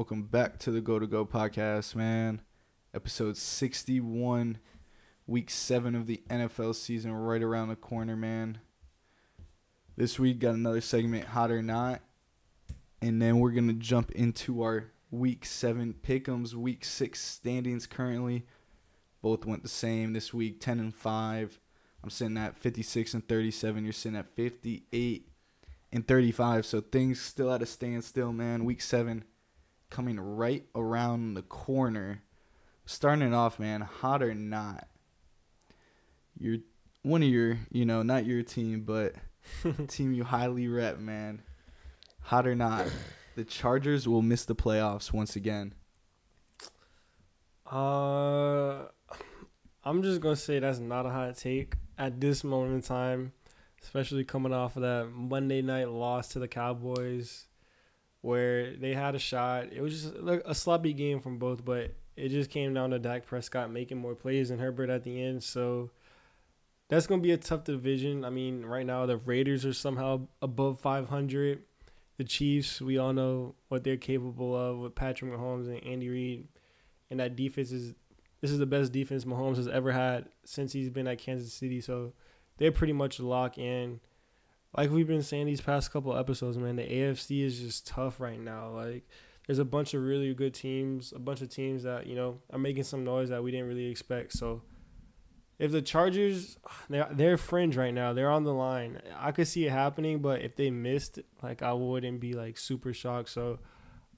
Welcome back to the Go to Go podcast, man. Episode 61, week 7 of the NFL season right around the corner, man. This week got another segment, Hot or Not. And then we're going to jump into our week 7 pick'ems, week 6 standings currently. Both went the same this week, 10 and 5. I'm sitting at 56 and 37. You're sitting at 58 and 35. So things still at a standstill, man. Week 7 coming right around the corner. Starting off, man, hot or not. You're one of your, you know, not your team, but team you highly rep, man. Hot or not, the Chargers will miss the playoffs once again. Uh, I'm just gonna say that's not a hot take at this moment in time, especially coming off of that Monday night loss to the Cowboys, where they had a shot. It was just a sloppy game from both, but it just came down to Dak Prescott making more plays than Herbert at the end. So that's gonna be a tough division. I mean, right now the Raiders are somehow above 500. The Chiefs, we all know what they're capable of with Patrick Mahomes and Andy Reid, and that defense is this is the best defense Mahomes has ever had since he's been at Kansas City. So they're pretty much locked in. Like we've been saying these past couple episodes, man, the AFC is just tough right now. Like there's a bunch of really good teams, a bunch of teams that you know are making some noise that we didn't really expect. So if the Chargers, they're they're fringe right now, they're on the line. I could see it happening, but if they missed, like I wouldn't be like super shocked. So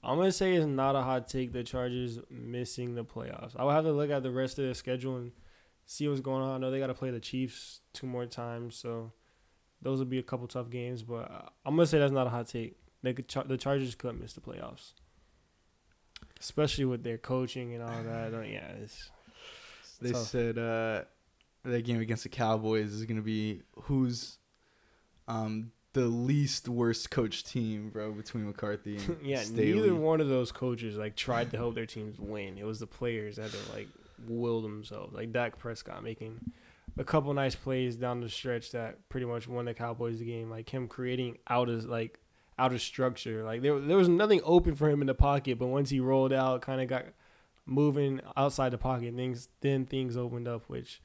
I'm gonna say it's not a hot take. The Chargers missing the playoffs. I will have to look at the rest of the schedule and see what's going on. I know they got to play the Chiefs two more times, so those will be a couple tough games. But I'm gonna say that's not a hot take. They could the Chargers could miss the playoffs especially with their coaching and all that. yeah, it's, they tough. said uh, that game against the Cowboys is going to be who's um, the least worst coach team, bro, between McCarthy and yeah. Staley. Neither one of those coaches like tried to help their teams win. It was the players that had to like will themselves. Like Dak Prescott making a couple nice plays down the stretch that pretty much won the Cowboys the game. Like him creating out of like out of structure. Like there there was nothing open for him in the pocket, but once he rolled out, kind of got moving outside the pocket, things then things opened up, which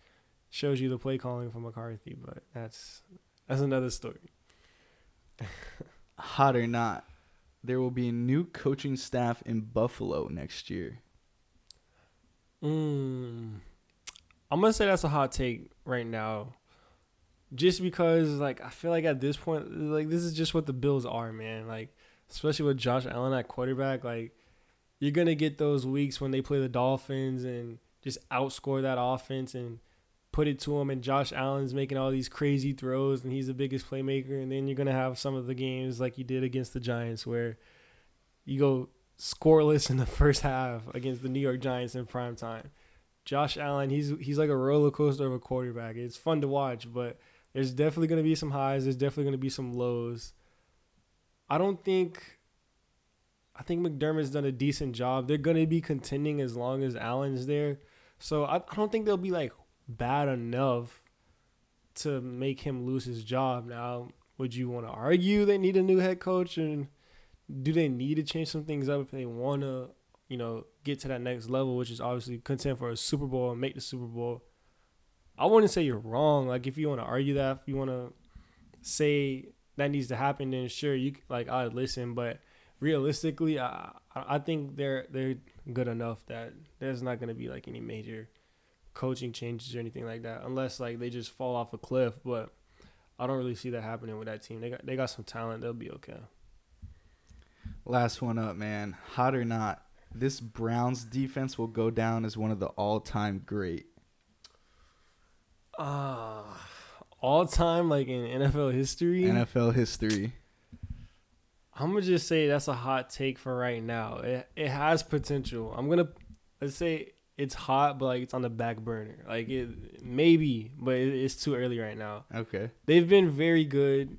shows you the play calling from McCarthy. But that's that's another story. Hot or not, there will be a new coaching staff in Buffalo next year. Mm, I'm gonna say that's a hot take right now just because like I feel like at this point like this is just what the Bills are, man. Like especially with Josh Allen at quarterback, like you're gonna get those weeks when they play the Dolphins and just outscore that offense and put it to them. And Josh Allen's making all these crazy throws and he's the biggest playmaker. And then you're gonna have some of the games like you did against the Giants where you go scoreless in the first half against the New York Giants in prime time. Josh Allen, he's he's like a roller coaster of a quarterback. It's fun to watch, but there's definitely going to be some highs. There's definitely going to be some lows. I don't think. I think McDermott's done a decent job. They're going to be contending as long as Allen's there. So I, I don't think they'll be like bad enough to make him lose his job. Now, would you want to argue they need a new head coach and do they need to change some things up if they want to, you know, get to that next level, which is obviously contend for a Super Bowl and make the Super Bowl? I wouldn't say you're wrong. Like if you want to argue that, if you want to say that needs to happen, then sure, you like I'd listen. But realistically, I I think they're they're good enough that there's not gonna be like any major coaching changes or anything like that, unless like they just fall off a cliff. But I don't really see that happening with that team. They got they got some talent. They'll be okay. Last one up, man. Hot or not, this Browns defense will go down as one of the all-time great uh, all time, like in NFL history. NFL history. I'm gonna just say that's a hot take for right now. It it has potential. I'm gonna let's say it's hot, but like it's on the back burner. Like it maybe, but it, it's too early right now. Okay. They've been very good.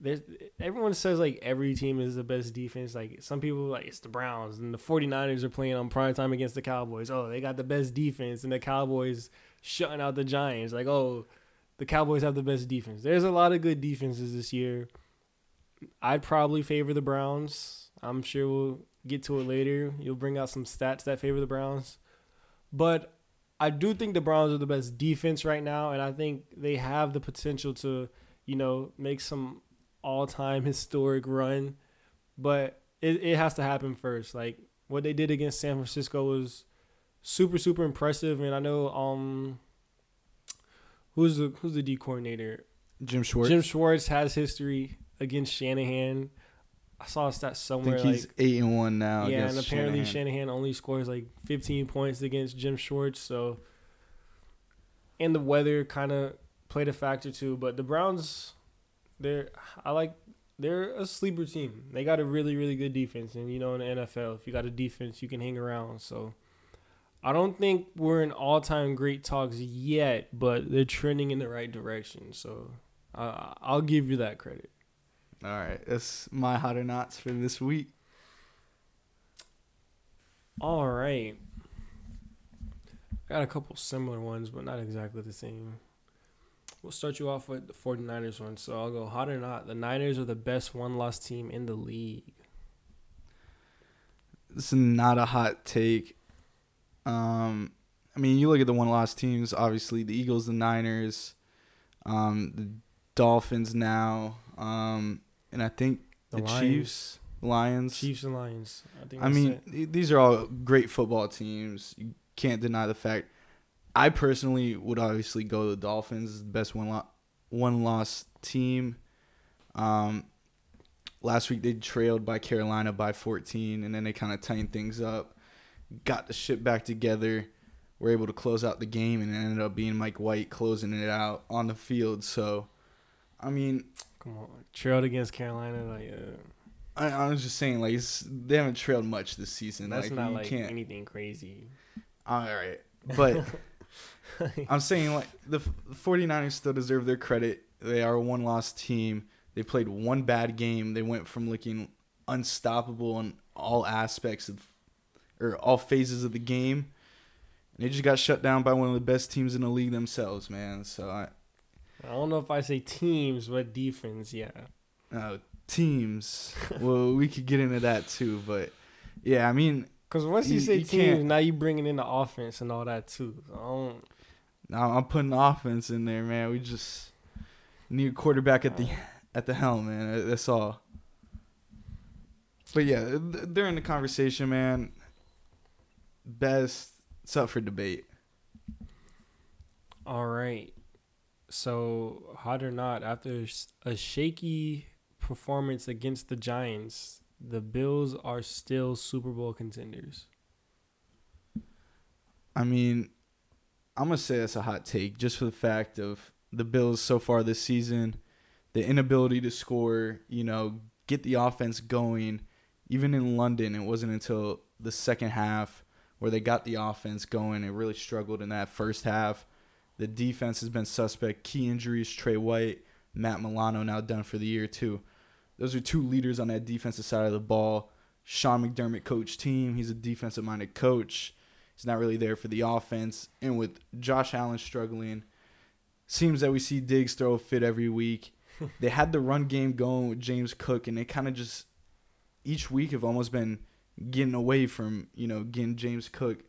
There's everyone says like every team is the best defense. Like some people like it's the Browns and the 49ers are playing on prime time against the Cowboys. Oh, they got the best defense and the Cowboys shutting out the Giants. Like, oh, the Cowboys have the best defense. There's a lot of good defenses this year. I'd probably favor the Browns. I'm sure we'll get to it later. You'll bring out some stats that favor the Browns. But I do think the Browns are the best defense right now, and I think they have the potential to, you know, make some all time historic run. But it, it has to happen first. Like what they did against San Francisco was super, super impressive. And I know um who's the who's the D coordinator? Jim Schwartz. Jim Schwartz has history against Shanahan. I saw a stat I somewhere think he's like eight and one now. yeah, and apparently Shanahan. Shanahan. only scores like 15 points against Jim Schwartz. So, and the weather kind of played a factor too. But the Browns, they're I like they're a sleeper team. They got a really really good defense, and you know in the NFL, if you got a defense, you can hang around. So. I don't think we're in all-time great talks yet, but they're trending in the right direction. So, uh, I'll give you that credit. All right, that's my hot or nots for this week. All right. I got a couple similar ones, but not exactly the same. We'll start you off with the 49ers one. So I'll go hot or not. The Niners are the best one loss team in the league. This is not a hot take. Um, I mean, you look at the one loss teams. Obviously, the Eagles, the Niners, um, the Dolphins now, um, and I think The the, Lions. Chiefs, Lions. Chiefs and Lions. I think I mean, it. these are all great football teams. You can't deny the fact. I personally would obviously go the Dolphins, the best one lo- one loss team. Um, last week they trailed by Carolina by 14, and then they kind of tightened things up, got the shit back together, were able to close out the game, and it ended up being Mike White closing it out on the field. So, I mean, come on. Trailed against Carolina. Like, uh, I, I was just saying, like it's, they haven't trailed much this season. that's like, not you like can't. anything crazy. All right. But I'm saying like the 49ers still deserve their credit. They are a one loss team. They played one bad game. They went from looking unstoppable in all aspects of or all phases of the game. And they just got shut down by one of the best teams in the league themselves, man. So I I don't know if I say teams, but defense, yeah. uh, teams. well, we could get into that too, but yeah, I mean, Because once you, You- say you teams, now you bringing in the offense and all that too. So I don't. I'm I'm putting offense in there, man. We just need a quarterback at the at the helm, man. That's all. But yeah, they're in the conversation, man. Best, it's up for debate. All right. So, hot or not, after a shaky performance against the Giants, the Bills are still Super Bowl contenders. I mean, I'm gonna say that's a hot take, just for the fact of the Bills so far this season, the inability to score. You know, get the offense going. Even in London, it wasn't until the second half where they got the offense going. It really struggled in that first half. The defense has been suspect. Key injuries: Tre White, Matt Milano now done for the year too. Those are two leaders on that defensive side of the ball. Sean McDermott coach team. He's a defensive minded coach. He's not really there for the offense. And with Josh Allen struggling, seems that we see Diggs throw a fit every week. they had the run game going with James Cook, and they kind of just each week have almost been getting away from you know getting James Cook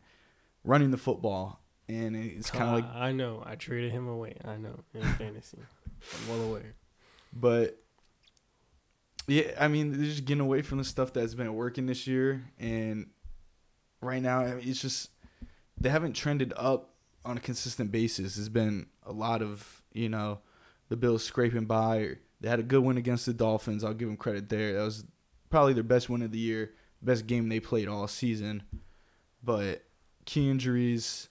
running the football, and it's kind of like I, I know. I traded him away. I know in fantasy. I'm well aware. But yeah, I mean, they're just getting away from the stuff that's been working this year, and right now I mean, it's just they haven't trended up on a consistent basis. It's been a lot of you know the Bills scraping by. They had a good win against the Dolphins. I'll give them credit there. That was probably their best win of the year, best game they played all season. But key injuries,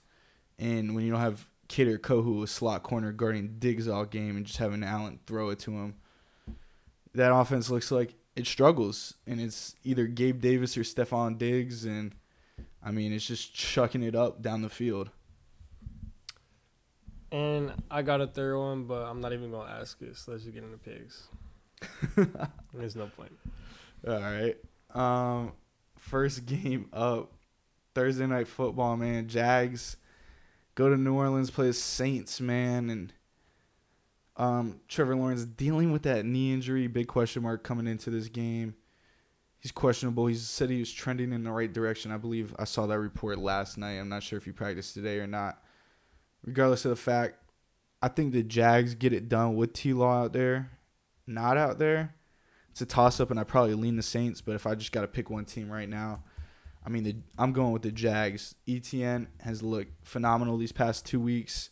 and when you don't have Kid or Kohu a slot corner guarding Diggs all game and just having Allen throw it to him, that offense looks like it struggles. And it's either Gabe Davis or Stefon Diggs, and I mean it's just chucking it up down the field. And I got a third one, but I'm not even gonna ask it. So Let's just get into picks. There's no point. All right. Um, first game up Thursday night football, man. Jags go to New Orleans, play the Saints, man, and um, Trevor Lawrence dealing with that knee injury, big question mark coming into this game. He's questionable. He said he was trending in the right direction. I believe I saw that report last night. I'm not sure if he practiced today or not. Regardless of the fact, I think the Jags get it done with T Law out there, not out there. It's a toss up, and I probably lean the Saints. But if I just got to pick one team right now, I mean, the, I'm going with the Jags. ETN has looked phenomenal these past two weeks,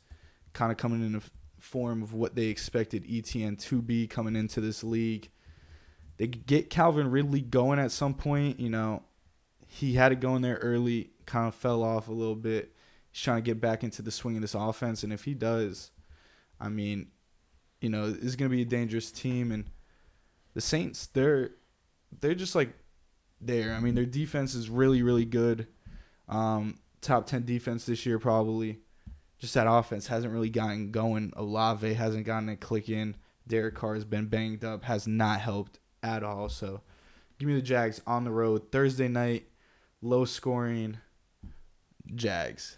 kind of coming in the form of what they expected ETN to be coming into this league. They get Calvin Ridley going at some point. You know, he had it going there early, kind of fell off a little bit. He's trying to get back into the swing of this offense, and if he does, I mean, you know, it's going to be a dangerous team. And the Saints, they're they're just like there. I mean, their defense is really, really good. Um, top ten defense this year, probably. Just that offense hasn't really gotten going. Olave hasn't gotten it clicking. Derek Carr has been banged up, has not helped at all. So, give me the Jags on the road Thursday night, low scoring. Jags.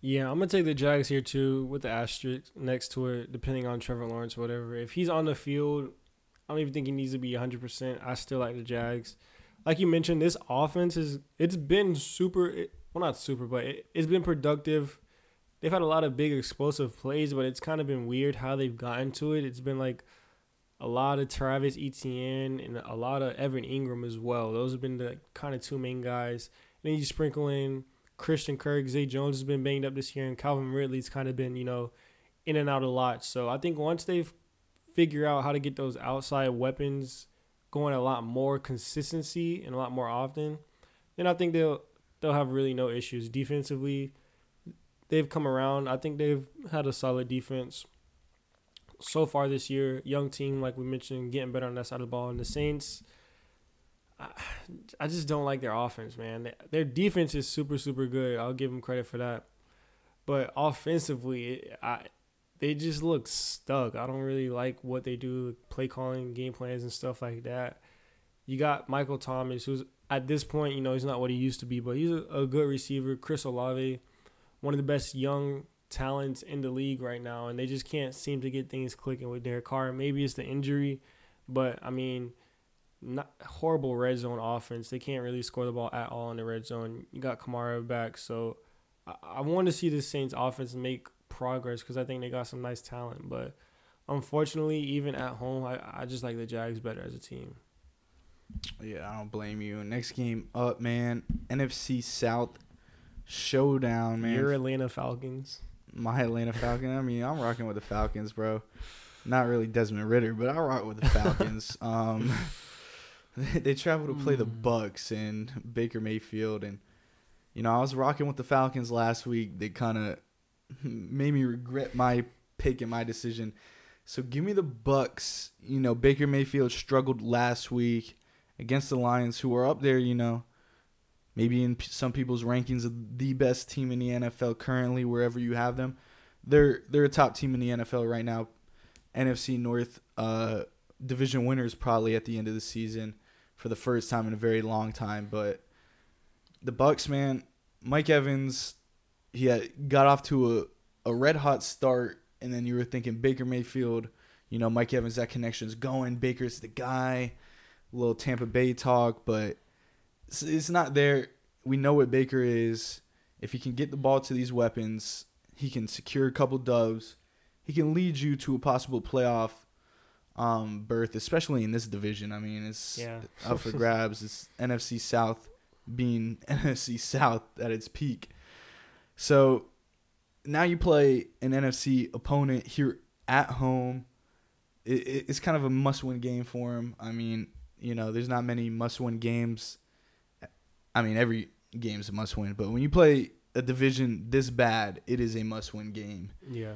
Yeah, I'm gonna take the Jags here too, with the asterisk next to it, depending on Trevor Lawrence, whatever. If he's on the field, I don't even think he needs to be 100. percent I still like the Jags. Like you mentioned, this offense is it's been super. Well, not super, but it, it's been productive. They've had a lot of big explosive plays, but it's kind of been weird how they've gotten to it. It's been like a lot of Travis Etienne and a lot of Evan Engram as well. Those have been the kind of two main guys. And then you sprinkle in Christian Kirk, Zay Jones has been banged up this year, and Calvin Ridley's kind of been, you know, in and out a lot. So I think once they figure out how to get those outside weapons going a lot more consistency and a lot more often, then I think they'll they'll have really no issues defensively. They've come around. I think they've had a solid defense so far this year. Young team, like we mentioned, getting better on that side of the ball. And the Saints, I, just don't like their offense, man. Their defense is super, super good. I'll give them credit for that. But offensively, I they just look stuck. I don't really like what they do, play calling, game plans, and stuff like that. You got Michael Thomas, who's at this point, you know, he's not what he used to be, but he's a, a good receiver. Chris Olave, one of the best young talents in the league right now, and they just can't seem to get things clicking with Derek Carr. Maybe it's the injury, but I mean, not horrible red zone offense. They can't really score the ball at all in the red zone. You got Kamara back, so I, I want to see the Saints offense make progress because I think they got some nice talent. But unfortunately, even at home, I, I just like the Jags better as a team. Yeah, I don't blame you. Next game up, man. NFC South showdown, man. Your Atlanta Falcons. My Atlanta Falcons. I mean, I'm rocking with the Falcons, bro. Not really Desmond Ridder, but I rock with the Falcons. um, they travel to play the hmm. Bucks and Baker Mayfield, and you know I was rocking with the Falcons last week. They kind of made me regret my pick and my decision. So give me the Bucks. You know Baker Mayfield struggled last week against the Lions, who are up there. You know, maybe in some people's rankings of the best team in the NFL currently, wherever you have them. They're they're a top team in the NFL right now. NFC North uh, division winners probably at the end of the season for the first time in a very long time. But the Bucks, man, Mike Evans, he had got off to a, a red hot start, and then you were thinking Baker Mayfield, you know, Mike Evans, that connection's going. Baker's the guy. A little Tampa Bay talk, but it's, not there. We know what Baker is. If he can get the ball to these weapons, he can secure a couple doves. He can lead you to a possible playoff um, berth, especially in this division. I mean, it's yeah. up for grabs. It's NFC South being NFC South at its peak. So now you play an NFC opponent here at home. It, it, it's kind of a must-win game for him. I mean, you know, there's not many must-win games. I mean, every game's a must-win, but when you play a division this bad, it is a must-win game. Yeah.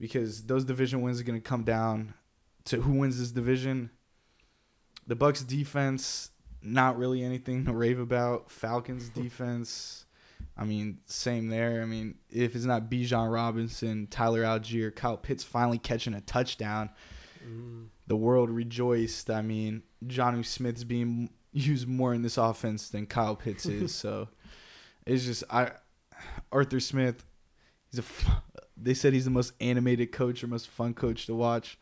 Because those division wins are going to come down to who wins this division. The Bucks defense, not really anything to rave about. Falcons defense, I mean, same there. I mean, if it's not Bijan Robinson, Tyler Allgeier, Kyle Pitts finally catching a touchdown, mm. the world rejoiced. I mean, Jonnu Smith's being used more in this offense than Kyle Pitts is. so it's just I Arthur Smith. He's a. They said he's the most animated coach or most fun coach to watch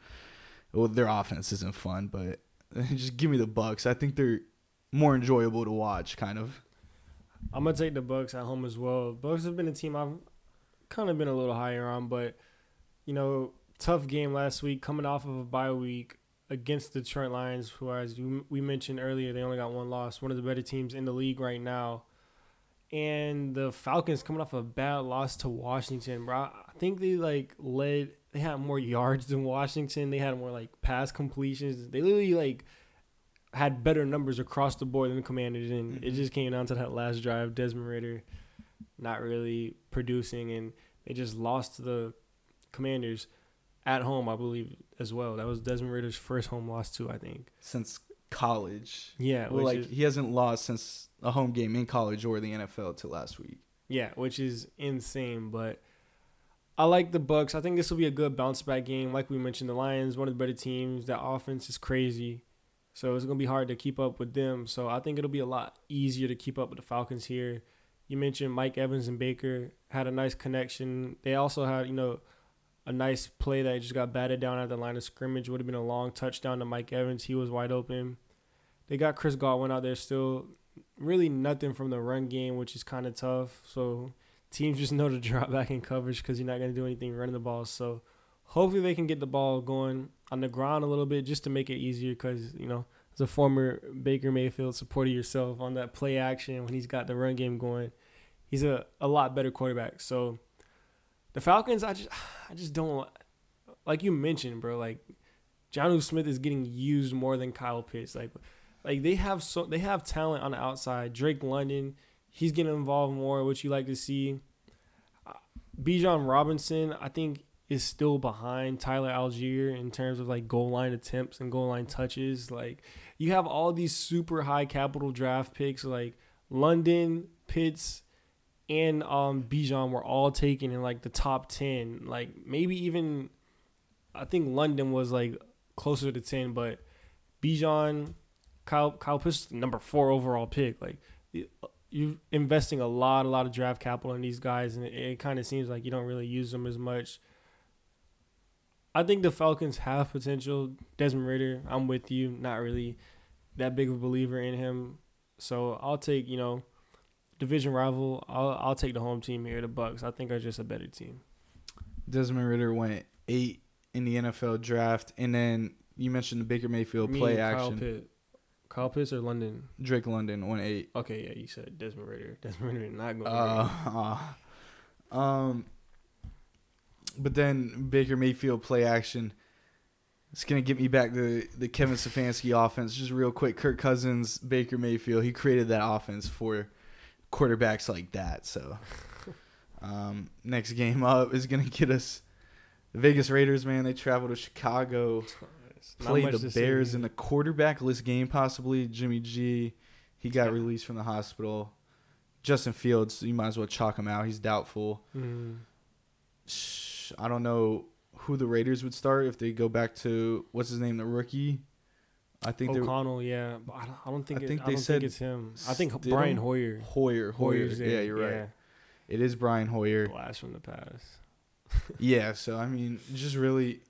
well, their offense isn't fun, but just give me the Bucks. I think they're more enjoyable to watch, kind of. I'm gonna take the Bucks at home as well. Bucks have been a team I've kind of been a little higher on, but you know, tough game last week, coming off of a bye week against the Detroit Lions, who, as we mentioned earlier, they only got one loss, one of the better teams in the league right now. And the Falcons coming off a bad loss to Washington, bro. I think they like led. They had more yards than Washington. They had more like pass completions. They literally like had better numbers across the board than the Commanders, and mm-hmm. it just came down to that last drive. Desmond Ridder not really producing, and they just lost to the Commanders at home, I believe, as well. That was Desmond Ridder's first home loss too, I think, since college. Yeah, well, like is, he hasn't lost since a home game in college or the NFL till last week. Yeah, which is insane, but. I like the Bucks. I think this will be a good bounce back game. Like we mentioned, the Lions, one of the better teams. That offense is crazy. So it's going to be hard to keep up with them. So I think it'll be a lot easier to keep up with the Falcons here. You mentioned Mike Evans and Baker had a nice connection. They also had, you know, a nice play that just got batted down at the line of scrimmage. Would have been a long touchdown to Mike Evans. He was wide open. They got Chris Godwin out there still. Really nothing from the run game, which is kind of tough. So teams just know to drop back in coverage because you're not going to do anything running the ball. So hopefully they can get the ball going on the ground a little bit just to make it easier because, you know, as a former Baker Mayfield supporter yourself on that play action when he's got the run game going, he's a, a lot better quarterback. So the Falcons, I just I just don't like you mentioned, bro. Like Jonnu Smith is getting used more than Kyle Pitts. Like like they have so they have talent on the outside. Drake London, he's getting involved more, which you like to see. Uh, Bijan Robinson, I think is still behind Tyler Allgeier in terms of like goal line attempts and goal line touches. Like you have all these super high capital draft picks like London, Pitts, and um Bijan were all taken in like the top ten. Like maybe even I think London was like closer to ten, but Bijan, Kyle Kyle Pitts number four overall pick. Like you're investing a lot, a lot of draft capital in these guys, and it, it kind of seems like you don't really use them as much I think the Falcons have potential. Desmond Ridder, I'm with you. Not really that big of a believer in him. So I'll take, you know, division rival. I'll I'll take the home team here. The Bucks, I think, are just a better team. Desmond Ridder went eight in the NFL draft, and then you mentioned the Baker Mayfield Me play action. Kyle, Pitt. Kyle Pitts or London? Drake London went eight. Okay, yeah, you said Desmond Ridder. Desmond Ridder not going. Uh, uh, um, but then Baker Mayfield play action. It's gonna get me back to the Kevin Stefanski offense. Just real quick, Kirk Cousins, Baker Mayfield. He created that offense for quarterbacks like that. So, um, next game up is gonna get us the Vegas Raiders. Man, they travel to Chicago, play the Bears in the quarterbackless game. Possibly Jimmy G. He got released from the hospital. Justin Fields, you might as well chalk him out. He's doubtful. Mm. I don't know who the Raiders would start if they go back to what's his name, the rookie. I think O'Connell, yeah. I don't, I don't think. I it, think they I said think it's him. I think Brian Hoyer. Hoyer, Hoyer. Yeah, you're right. Yeah. It is Brian Hoyer. Blast from the past. yeah, so I mean, just really,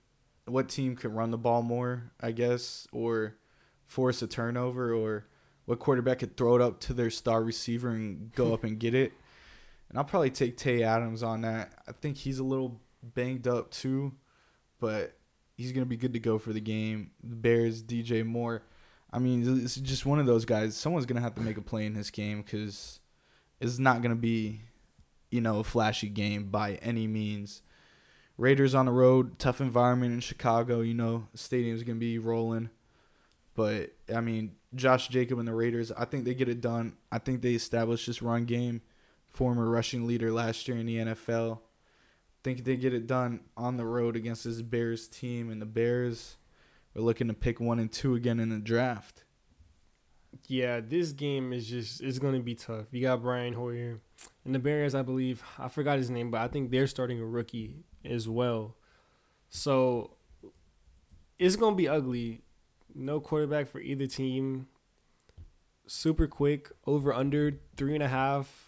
what team could run the ball more? I guess, or force a turnover, or what quarterback could throw it up to their star receiver and go up and get it. And I'll probably take Tay Adams on that. I think he's a little banged up too, but he's gonna be good to go for the game. The Bears, DJ Moore. I mean, it's just one of those guys. Someone's gonna have to make a play in this game because it's not gonna be, you know, a flashy game by any means. Raiders on the road, tough environment in Chicago. You know, stadium's gonna be rolling. But I mean, Josh Jacob and the Raiders, I think they get it done. I think they establish this run game. Former rushing leader last year in the NFL think they get it done on the road against this Bears team, and the Bears are looking to pick one and two again in the draft. Yeah, this game is just it's going to be tough. You got Brian Hoyer, and the Bears, I believe I forgot his name, but I think they're starting a rookie as well. So it's going to be ugly. No quarterback for either team. Super quick, over under three and a half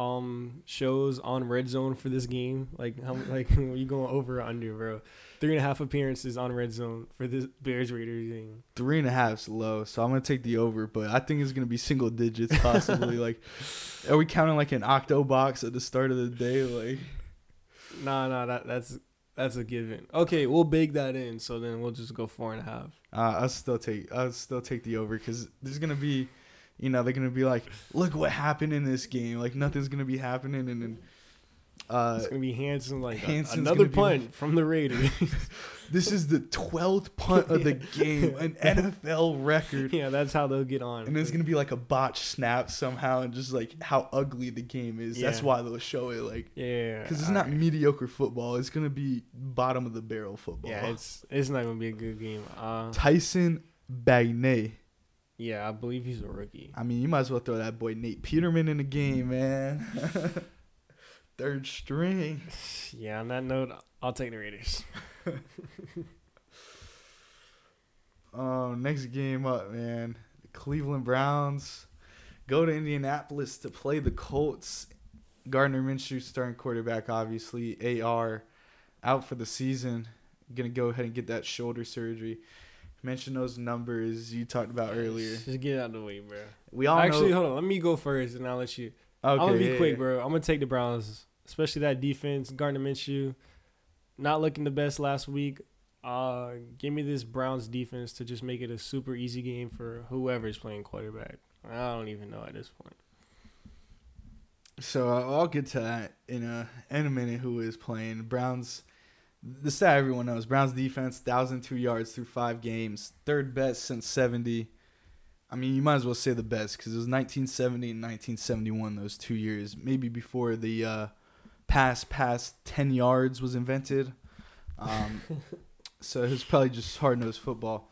um shows on red zone for this game? Like how like are you going over or under, bro? Three and a half appearances on red zone for this Bears Raiders game. Three and a half's low, so I'm gonna take the over, but I think it's gonna be single digits possibly. like, are we counting like an octo box at the start of the day? Like, Nah, nah, that that's that's a given. Okay, we'll bake that in. So then we'll just go four and a half. uh, I'll still take I'll still take the over because there's gonna be, you know, they're gonna be like, look what happened in this game. Like nothing's gonna be happening, and then. Uh, It's gonna be Hanson like a- Hanson's another punt from the Raiders. this is the twelfth punt of the game, an NFL record. yeah, that's how they'll get on. And it's gonna be like a botch snap somehow, and just like how ugly the game is. That's why they'll show it, like yeah, because it's not right. mediocre football. It's gonna be bottom of the barrel football. Yeah, it's it's not gonna be a good game. Uh, Tyson Bagent. Yeah, I believe he's a rookie. I mean, you might as well throw that boy Nate Peterman in the game, man. Third string. Yeah, on that note, I'll take the Raiders. Oh, next game up, man. The Cleveland Browns go to Indianapolis to play the Colts. Gardner Minshew, starting quarterback, obviously. AR out for the season. Gonna go ahead and get that shoulder surgery. Mention those numbers you talked about earlier. Just get out of the way, bro. We all Actually, know. hold on. Let me go first, and I'll let you. Okay, I'm gonna be yeah, quick, yeah. bro. I'm gonna take the Browns, especially that defense. Gardner Minshew, not looking the best last week. Uh, give me this Browns defense to just make it a super easy game for whoever's playing quarterback. I don't even know at this point. So uh, I'll get to that in a in a minute. Who is playing Browns? The stat everyone knows: Browns defense, thousand two yards through five games, third best since seventy. I mean, you might as well say the best because it was 1970 and 1971. Those two years, maybe before the uh, pass past ten yards was invented. Um, so it was probably just hard nosed football.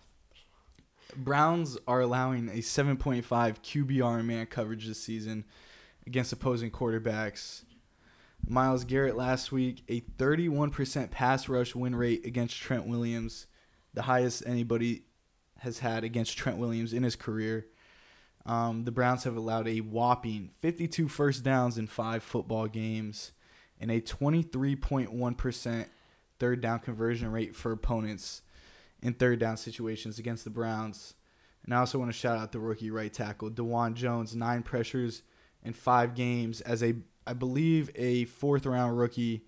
Browns are allowing a 7.5 QBR in man coverage this season against opposing quarterbacks. Myles Garrett last week, a 31% pass rush win rate against Trent Williams, the highest anybody has had against Trent Williams in his career. Um, the Browns have allowed a whopping 52 first downs in five football games and a 23.1% third down conversion rate for opponents in third down situations against the Browns. And I also want to shout out the rookie right tackle, Dawand Jones, nine pressures in five games as a, I believe, a fourth round rookie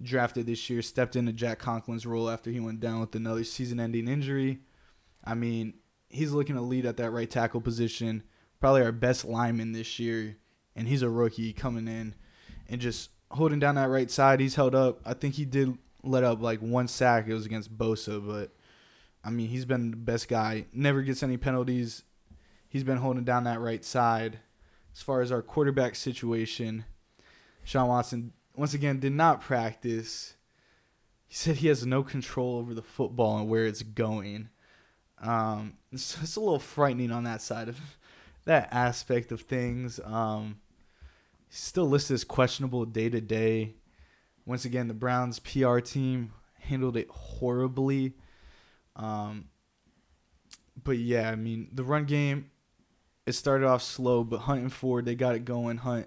drafted this year, stepped into Jack Conklin's role after he went down with another season ending injury. I mean, he's looking to lead at that right tackle position, probably our best lineman this year, and he's a rookie coming in and just holding down that right side. He's held up. I think he did let up like one sack. It was against Bosa, but I mean, he's been the best guy. Never gets any penalties. He's been holding down that right side. As far as our quarterback situation, Sean Watson once again did not practice. He said he has no control over the football and where it's going. Um, it's, it's a little frightening on that side of that aspect of things. Um, still listed as questionable day to day. Once again, the Browns PR team handled it horribly. Um, but yeah, I mean, the run game, it started off slow, but Hunt and Ford, they got it going. Hunt,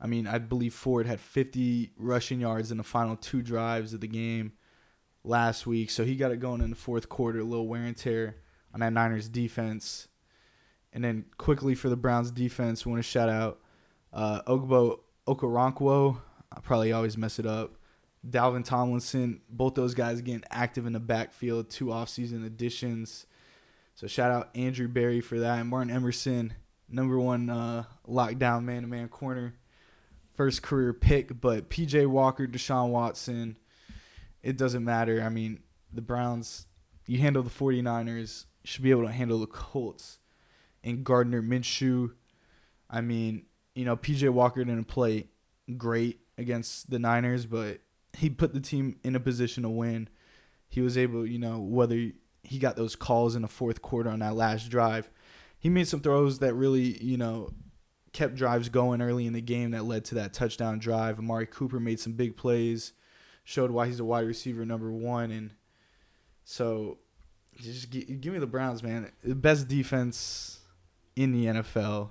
I mean, I believe Ford had 50 rushing yards in the final two drives of the game last week. So he got it going in the fourth quarter, a little wear and tear on that Niners defense. And then quickly for the Browns defense, want to shout out uh, Ogbo Okoronkwo. I probably always mess it up. Dalvin Tomlinson, both those guys getting active in the backfield, two offseason additions. So shout out Andrew Berry for that. And Martin Emerson, number one uh, lockdown man to man corner. First career pick, but PJ Walker, Deshaun Watson, it doesn't matter. I mean, the Browns, you handle the 49ers, you should be able to handle the Colts. And Gardner Minshew, I mean, you know, PJ Walker didn't play great against the Niners, but he put the team in a position to win. He was able, you know, whether he got those calls in the fourth quarter on that last drive, he made some throws that really, you know, kept drives going early in the game that led to that touchdown drive. Amari Cooper made some big plays, showed why he's a wide receiver number one, and so just gi- give me the Browns, man. The best defense in the NFL.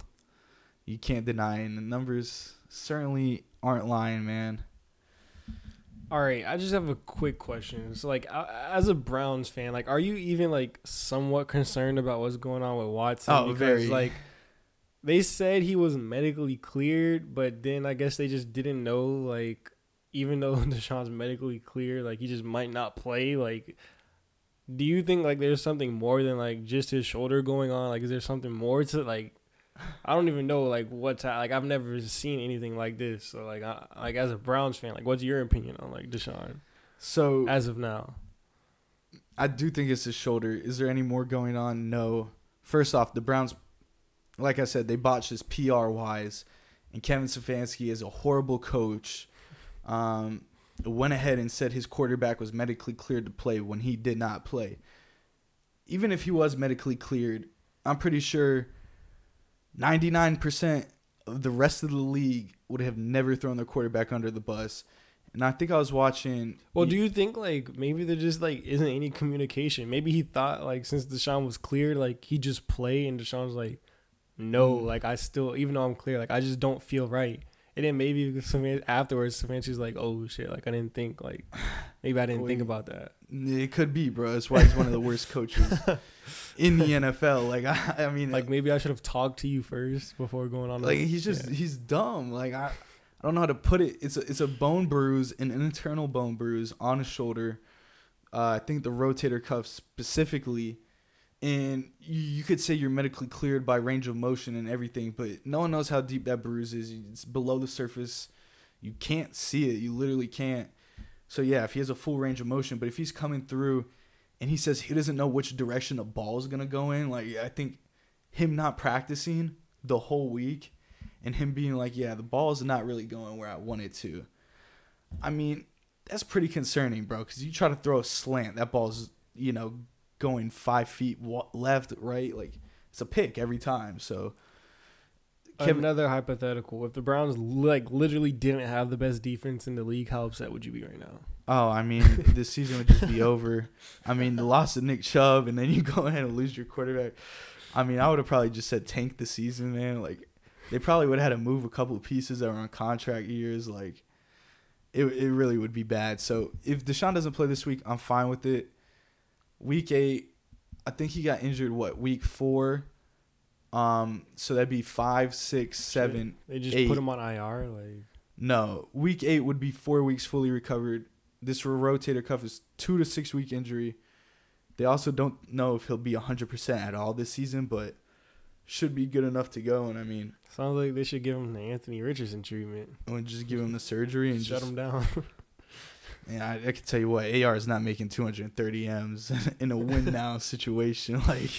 You can't deny, and the numbers certainly aren't lying, man. All right, I just have a quick question. So, like, as a Browns fan, like, are you even like somewhat concerned about what's going on with Watson? Oh, because very. like they said he was medically cleared, but then I guess they just didn't know. Like, even though Deshaun's medically cleared, like he just might not play. Like, do you think like there's something more than like just his shoulder going on? Like, is there something more to like? I don't even know like what's like I've never seen anything like this. So like I, like as a Browns fan, like what's your opinion on like Deshaun So as of now? I do think it's his shoulder. Is there any more going on? No. First off, the Browns, like I said, they botched this PR wise, and Kevin Stefanski is a horrible coach. Um, went ahead and said his quarterback was medically cleared to play when he did not play. Even if he was medically cleared, I'm pretty sure 99% of the rest of the league would have never thrown their quarterback under the bus. And I think I was watching. Well, do you think like maybe there just like isn't any communication? Maybe he thought like since Deshaun was cleared, like he just play, and Deshaun's like, no, Mm. like I still even though I'm clear, like I just don't feel right. And then maybe afterwards, Stefanski's like, oh shit, like I didn't think like maybe I didn't think about that. It could be, bro. That's why he's one of the worst coaches in the NFL. Like I, I mean, Like maybe I should have talked to you first before going on. like the- he's just yeah. he's dumb. Like I, I don't know how to put it. It's a it's a bone bruise, an internal bone bruise on his shoulder. Uh, I think the rotator cuff specifically, and you, could say you're medically cleared by range of motion and everything, but no one knows how deep that bruise is. It's below the surface. You can't see it. You literally can't. So yeah, if he has a full range of motion, but if he's coming through and he says he doesn't know which direction the ball is gonna go in, like I think him not practicing the whole week and him being like, yeah, the ball is not really going where I want it to. I mean, that's pretty concerning, bro. Because you try to throw a slant, that ball's you know going five feet wa- left, right, like it's a pick every time. So Kevin, Another hypothetical: If the Browns like literally didn't have the best defense in the league, how upset would you be right now? Oh, I mean, this season would just be over. I mean, the loss of Nick Chubb, and then you go ahead and lose your quarterback. I mean, I would have probably just said tank the season, man. Like, they probably would have had to move a couple of pieces that were on contract years. Like, it it really would be bad. So if Deshaun doesn't play this week, I'm fine with it. Week eight, I think he got injured. What week four? Um, so that'd be five, six, seven, They just eight. put him on IR. Like no, week eight would be four weeks fully recovered. This rotator cuff is two to six week injury. They also don't know if he'll be 100% at all this season, but should be good enough to go. And I mean, sounds like they should give him the Anthony Richardson treatment. Would just give him the surgery and Shut just. him down. Yeah, I, I can tell you what, AR is not making 230 M's in a win now situation. Like,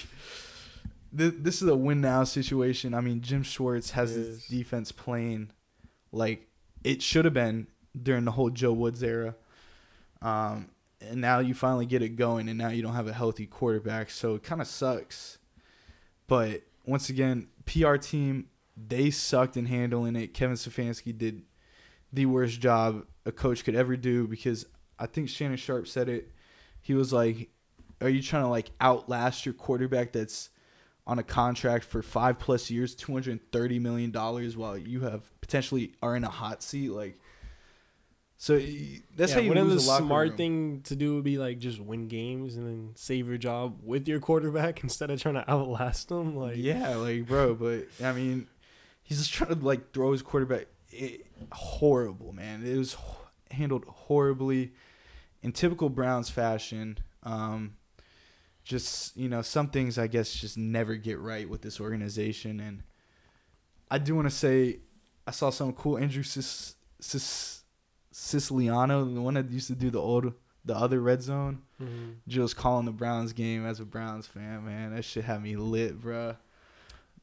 th- this is a win now situation. I mean, Jim Schwartz has his defense playing like it should have been during the whole Joe Woods era. Um, and now you finally get it going, and now you don't have a healthy quarterback, so it kind of sucks. But once again, PR team they sucked in handling it. Kevin Stefanski did the worst job a coach could ever do because I think Shannon Sharpe said it. He was like, "Are you trying to like outlast your quarterback that's on a contract for five plus years, two hundred thirty million dollars, while you have potentially are in a hot seat?" Like, so that's yeah, how you wouldn't lose the a locker smart room. thing to do would be like just win games and then save your job with your quarterback instead of trying to outlast them. Like yeah, like bro, but I mean, he's just trying to like throw his quarterback. It, horrible, man. It was handled horribly, in typical Browns fashion. Um, just you know, some things I guess just never get right with this organization, and I do want to say I saw some cool Andrew Sis, Sis, Siciliano, the one that used to do the old, the other red zone Mhm. just calling the Browns game as a Browns fan, man. That shit had me lit, bruh.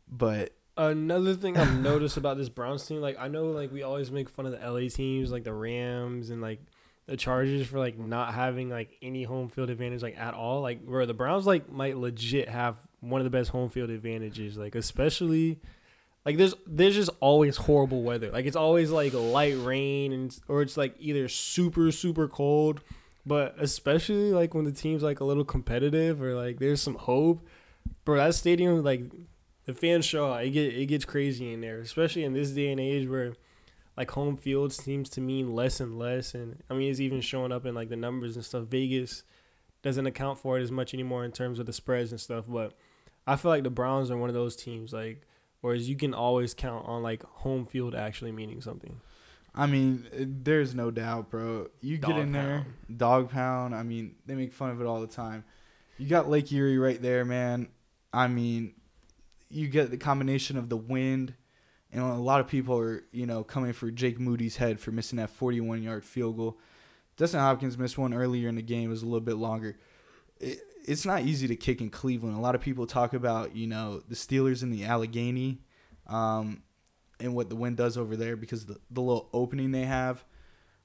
But Another thing I've noticed about this Browns team, like I know like we always make fun of the LA teams, like the Rams and like the Chargers for like not having like any home field advantage like at all. Like where the Browns like might legit have one of the best home field advantages, like especially like there's there's just always horrible weather. Like it's always like light rain and or it's like either super super cold, but especially like when the team's like a little competitive or like there's some hope. Bro, that stadium like the fans show out. It get it gets crazy in there, especially in this day and age where like home field seems to mean less and less. And I mean, it's even showing up in like the numbers and stuff. Vegas doesn't account for it as much anymore in terms of the spreads and stuff. But I feel like the Browns are one of those teams, like, whereas you can always count on like home field actually meaning something. I mean, there's no doubt, bro. You dog get in there, dog pound. I mean, they make fun of it all the time. You got Lake Erie right there, man. I mean, you get the combination of the wind, and a lot of people are, you know, coming for Jake Moody's head for missing that 41 yard field goal. Dustin Hopkins missed one earlier in the game. It was a little bit longer. It, it's not easy to kick in Cleveland. A lot of people talk about, you know, the Steelers in the Allegheny. Um, and what the wind does over there because the, the little opening they have.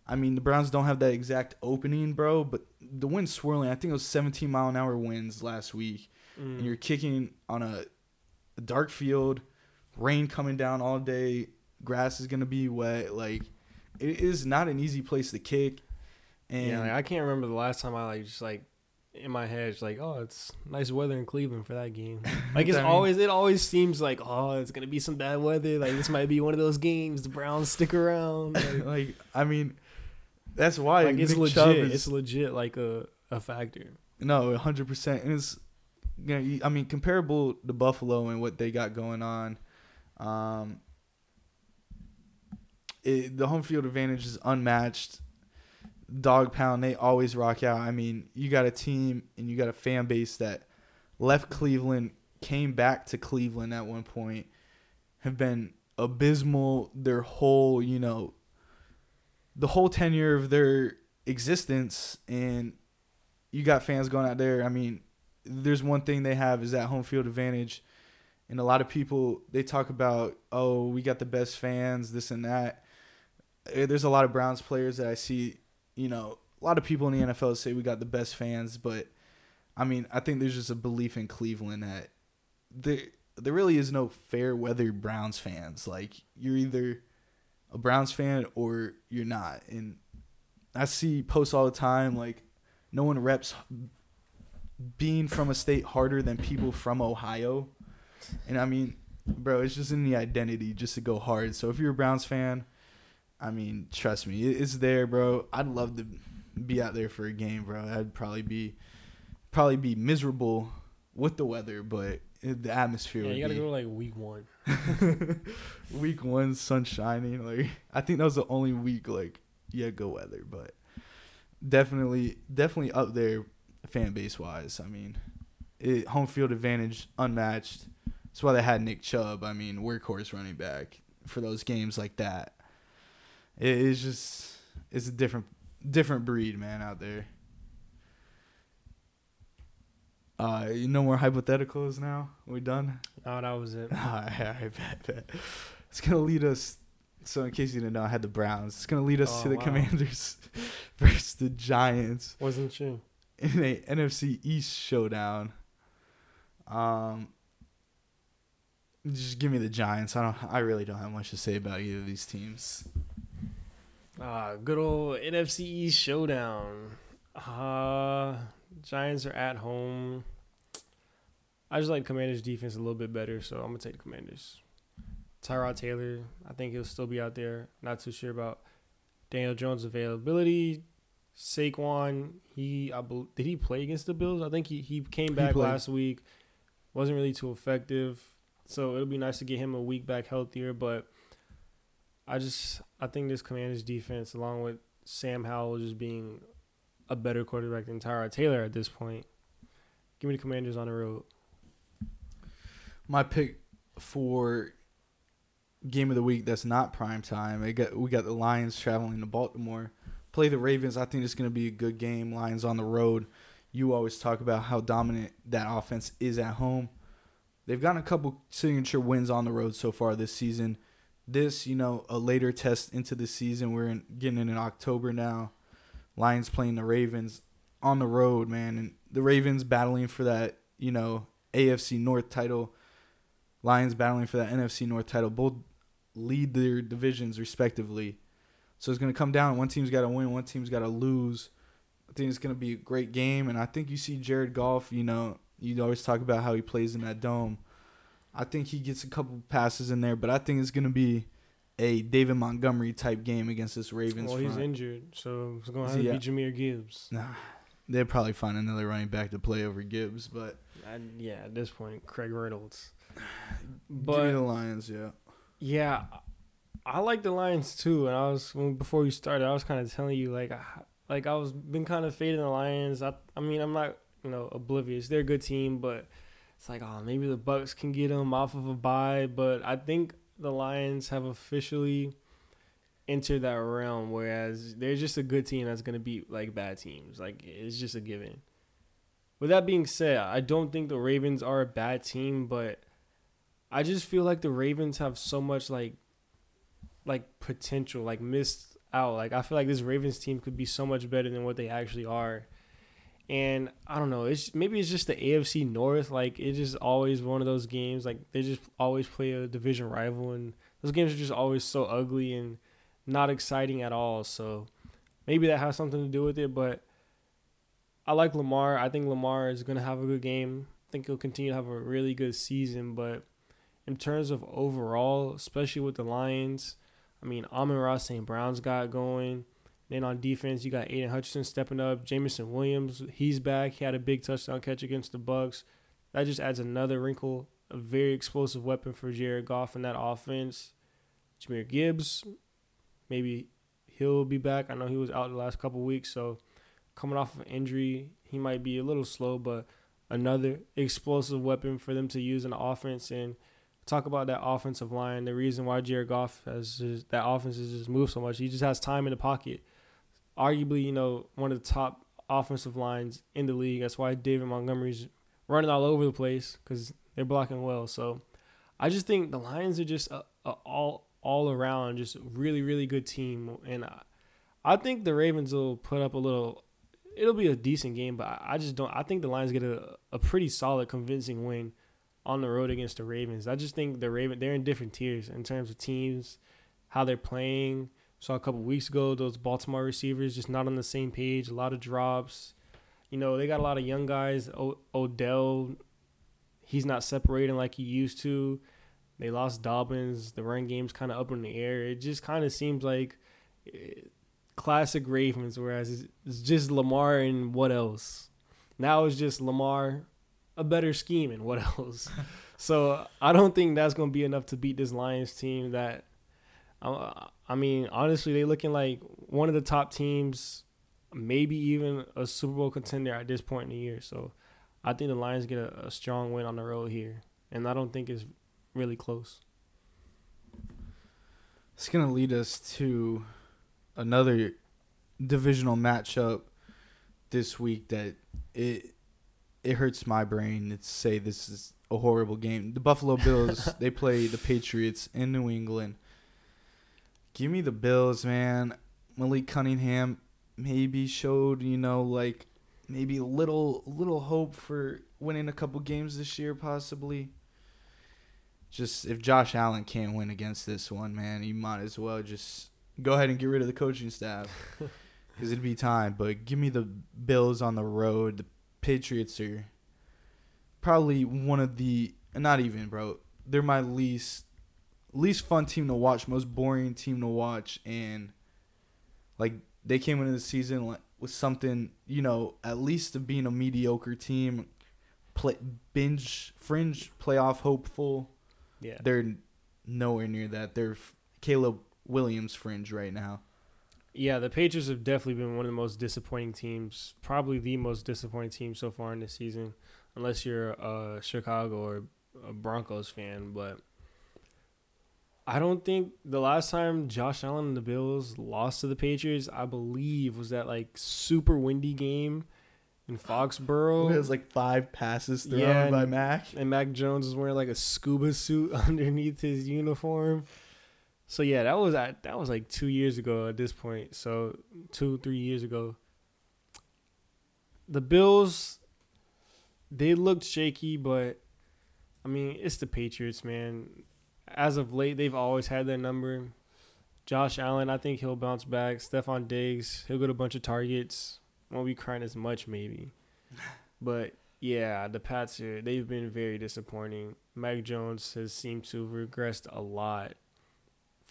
I mean, the Browns don't have that exact opening, bro, but the wind's swirling. I think it was 17 mile an hour winds last week. Mm. And you're kicking on a, a dark field, rain coming down all day, grass is going to be wet. Like, it is not an easy place to kick. And yeah, like, I can't remember the last time I like just like in my head, it's like, oh, it's nice weather in Cleveland for that game. Like it's always, it always seems like, oh, it's gonna be some bad weather. Like this might be one of those games. The Browns stick around. Like, like I mean, that's why like it's Nick legit. Is, it's legit like a a factor. No, hundred percent. And it's, you know, I mean, comparable to Buffalo and what they got going on. Um, it, the home field advantage is unmatched dog pound, they always rock out. I mean, you got a team and you got a fan base that left Cleveland, came back to Cleveland at one point, have been abysmal their whole, you know, the whole tenure of their existence. And you got fans going out there. I mean, there's one thing they have is that home field advantage. And a lot of people, they talk about, oh, we got the best fans, this and that. Eh, there's a lot of Browns players that I see you know, a lot of people in the NFL say we got the best fans, but I mean, I think there's just a belief in Cleveland that there there really is no fair weather Browns fans. Like you're either a Browns fan or you're not. And I see posts all the time like no one reps being from a state harder than people from Ohio. And I mean, bro, it's just in the identity just to go hard. So if you're a Browns fan, I mean, trust me, it's there, bro. I'd love to be out there for a game, bro. I'd probably be probably be miserable with the weather, but the atmosphere. Yeah, you gotta be. go like week one. week one, sun shining. Like I think that was the only week like yeah, go weather, but definitely, definitely up there, fan base wise. I mean, it, home field advantage unmatched. That's why they had Nick Chubb. I mean, workhorse running back for those games like that it is just it's a different different breed, man, out there. Uh, you no more hypotheticals now. We done? Oh, that was it. all right, all right, bet, bet. It's gonna lead us. So, in case you didn't know, I had the Browns. It's gonna lead us oh, to the wow. Commanders versus the Giants. Wasn't you? In a NFC East showdown. Um, just give me the Giants. I don't. I really don't have much to say about either of these teams. Uh, good old NFC East showdown. Uh, Giants are at home. I just like Commanders' defense a little bit better, so I'm gonna take the Commanders. Tyrod Taylor, I think he'll still be out there. Not too sure about Daniel Jones' availability. Saquon, he I be, did he play against the Bills? I think he, he came back he last week. Wasn't really too effective. So it'll be nice to get him a week back healthier, but I just I think this Commanders defense, along with Sam Howell just being a better quarterback than Tyrod Taylor at this point, give me the Commanders on the road. My pick for game of the week that's not prime time. I got we got the Lions traveling to Baltimore. Play the Ravens. I think it's going to be a good game. Lions on the road. You always talk about how dominant that offense is at home. They've gotten a couple signature wins on the road so far this season this, you know, a later test into the season. We're in, getting in October now. Lions playing the Ravens on the road, man, and the Ravens battling for that, you know, AFC North title. Lions battling for that NFC North title. Both lead their divisions respectively. So it's going to come down. One team's got to win. One team's got to lose. I think it's going to be a great game, and I think you see Jared Goff. You know, you always talk about how he plays in that dome. I think he gets a couple passes in there, but I think it's gonna be a David Montgomery type game against this Ravens. Well, he's injured, so it's gonna have he to be? Jahmyr Gibbs. Nah, they'll probably find another running back to play over Gibbs, but And yeah, at this point, Craig Reynolds. give me But the Lions. Yeah, yeah, I like the Lions too. And I was when, before we started, I was kind of telling you like, I, like I was been kind of fading the Lions. I, I mean, I'm not you know oblivious. They're a good team, but it's like, oh, maybe the Bucks can get them off of a bye. But I think the Lions have officially entered that realm. Whereas they're just a good team that's gonna beat like bad teams. Like it's just a given. With that being said, I don't think the Ravens are a bad team, but I just feel like the Ravens have so much like like potential, like missed out. Like I feel like this Ravens team could be so much better than what they actually are. And I don't know, it's maybe it's just the AFC North. Like it's just always one of those games. Like they just always play a division rival, and those games are just always so ugly and not exciting at all. So maybe that has something to do with it. But I like Lamar. I think Lamar is gonna have a good game. I think he'll continue to have a really good season. But in terms of overall, especially with the Lions, I mean, Amon-Ra St. Brown's got going. Then on defense, you got Aidan Hutchinson stepping up. Jameson Williams, he's back. He had a big touchdown catch against the Bucks. That just adds another wrinkle, a very explosive weapon for Jared Goff in that offense. Jahmyr Gibbs, maybe he'll be back. I know he was out the last couple weeks, so coming off of injury, he might be a little slow, but another explosive weapon for them to use in the offense. And talk about that offensive line. The reason why Jared Goff has just, that offense has just moved so much. He just has time in the pocket. Arguably, you know, one of the top offensive lines in the league. That's why David Montgomery's running all over the place because they're blocking well. So I just think the Lions are just a, a all all around just really really good team, and I, I think the Ravens will put up a little. It'll be a decent game, but I, I just don't. I think the Lions get a, a pretty solid, convincing win on the road against the Ravens. I just think the Raven they're in different tiers in terms of teams, how they're playing. Saw a couple weeks ago those Baltimore receivers just not on the same page. A lot of drops. You know they got a lot of young guys. O- Odell, he's not separating like he used to. They lost Dobbins. The run game's kind of up in the air. It just kind of seems like eh, classic Ravens. Whereas it's, it's just Lamar and what else? Now it's just Lamar, a better scheme and what else? so I don't think that's gonna be enough to beat this Lions team. That uh, I mean, honestly, they looking like one of the top teams, maybe even a Super Bowl contender at this point in the year. So I think the Lions get a, a strong win on the road here, and I don't think it's really close. it's gonna lead us to another divisional matchup this week that it it hurts my brain to say this is a horrible game. The Buffalo Bills they play the Patriots in New England. Give me the Bills, man. Malik Cunningham maybe showed, you know, like maybe a little little hope for winning a couple games this year possibly. Just if Josh Allen can't win against this one, man, you might as well just go ahead and get rid of the coaching staff because it'd be time. But give me the Bills on the road. The Patriots are probably one of the not even, bro. They're my least least fun team to watch, most boring team to watch, and like they came into the season like, with something, you know, at least of being a mediocre team, play binge fringe playoff hopeful. Yeah, They're nowhere near that. They're Caleb Williams fringe right now. Yeah. The Patriots have definitely been one of the most disappointing teams, probably the most disappointing team so far in this season, unless you're a Chicago or a Broncos fan. But I don't think the last time Josh Allen and the Bills lost to the Patriots, I believe, was that like super windy game in Foxborough. It was like five passes thrown Yeah, by Mac. and Mac Jones was wearing like a scuba suit underneath his uniform. So yeah, that was at that was like two years ago at this point. So two three years ago. The Bills, they looked shaky, but I mean it's the Patriots, man. As of late, they've always had their number. Josh Allen, I think he'll bounce back. Stefon Diggs, he'll get a bunch of targets. Won't be crying as much, maybe. But yeah, the Pats here, they've been very disappointing. Mac Jones has seemed to have regressed a lot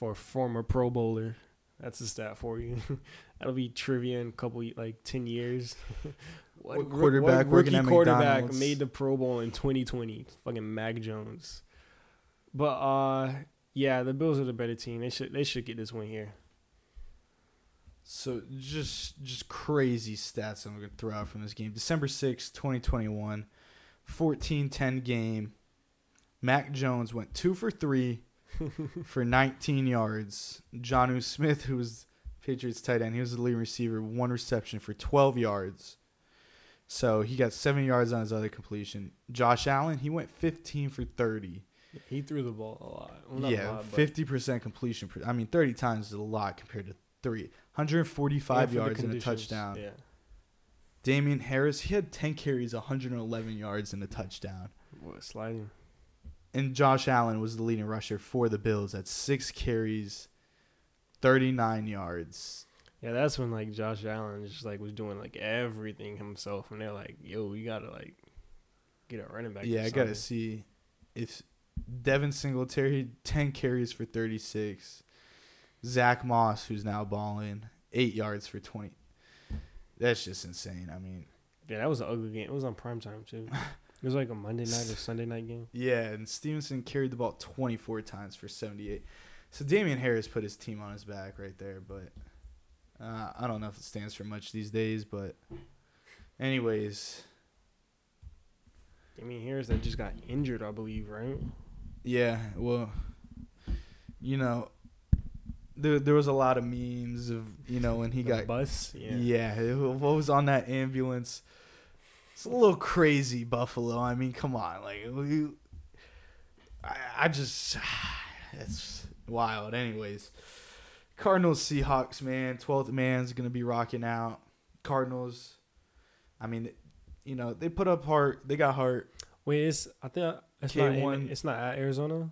for a former Pro Bowler. That's a stat for you. That'll be trivia in a couple like ten years. What ro- quarterback working rookie quarterback McDonald's? made the Pro Bowl in 2020? Fucking Mac Jones. But uh, yeah, the Bills are the better team. They should they should get this win here. So just just crazy stats I'm gonna throw out from this game. December sixth, 2021, 14-10 game. Mac Jones went two for three for 19 yards. Jonnu Smith, who was Patriots tight end, he was the leading receiver, one reception for 12 yards. So he got seven yards on his other completion. Josh Allen, he went 15 for 30. He threw the ball a lot. Well, yeah, lot, 50% completion. per- I mean, 30 times is a lot compared to three. 145 and for the yards and a touchdown. Yeah. Damien Harris, he had 10 carries, 111 yards, and a touchdown. What sliding? And Josh Allen was the leading rusher for the Bills at six carries, 39 yards. Yeah, that's when like Josh Allen just like was doing like everything himself, and they're like, "Yo, we gotta like get a running back." yeah, I got to see if Devin Singletary, 10 carries for 36. Zack Moss, who's now balling, eight yards for 20. That's just insane. I mean, Yeah, that was an ugly game. It was on prime time too. It was like a Monday night or Sunday night game. Yeah, and Stevenson carried the ball 24 times for 78. So Damien Harris put his team on his back right there, but uh, I don't know if it stands for much these days. But, anyways, I mean, Harris that just got injured, I believe, right? yeah, well, you know, there there was a lot of memes of you know when he The got bus. Yeah. yeah, what was on that ambulance? It's a little crazy, Buffalo. I mean, come on, like we, I, I just it's wild. Anyways, Cardinals Seahawks, man, twelfth man's gonna be rocking out. Cardinals, I mean, you know they put up heart. They got heart. Wait, it's I think it's not. K1. In, it's not at Arizona.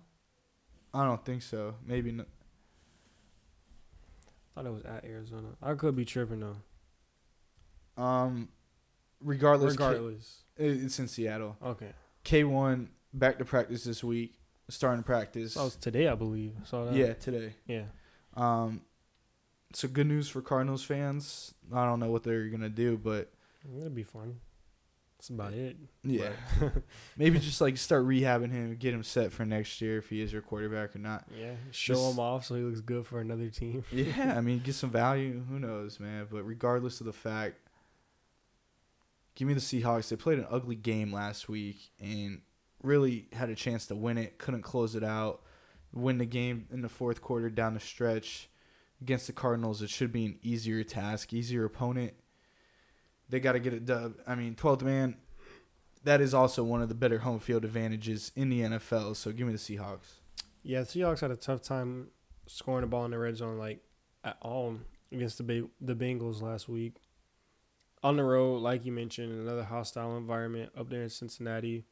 I don't think so. Maybe not. I thought it was at Arizona. I could be tripping though. Um, regardless, K- Regardless. it's in Seattle. Okay. K one back to practice this week. Starting practice. That was today, I believe. I saw that. yeah, today. Yeah. Um, so good news for Cardinals fans. I don't know what they're gonna do, but It'll be fun. That's about it. yeah, maybe just like start rehabbing him, get him set for next year if he is your quarterback or not. Yeah. Show This- him off so he looks good for another team. Yeah, I mean, get some value. Who knows, man? But regardless of the fact, give me the Seahawks. They played an ugly game last week and really had a chance to win it. Couldn't close it out. Win the game in the fourth quarter down the stretch against the Cardinals. It should be an easier task, easier opponent. They got to get it done. I mean, 12th man. That is also one of the better home field advantages in the NFL. So give me the Seahawks. Yeah, the Seahawks had a tough time scoring a ball in the red zone, like at all against the Ba- the Bengals last week. On the road, like you mentioned, another hostile environment up there in Cincinnati.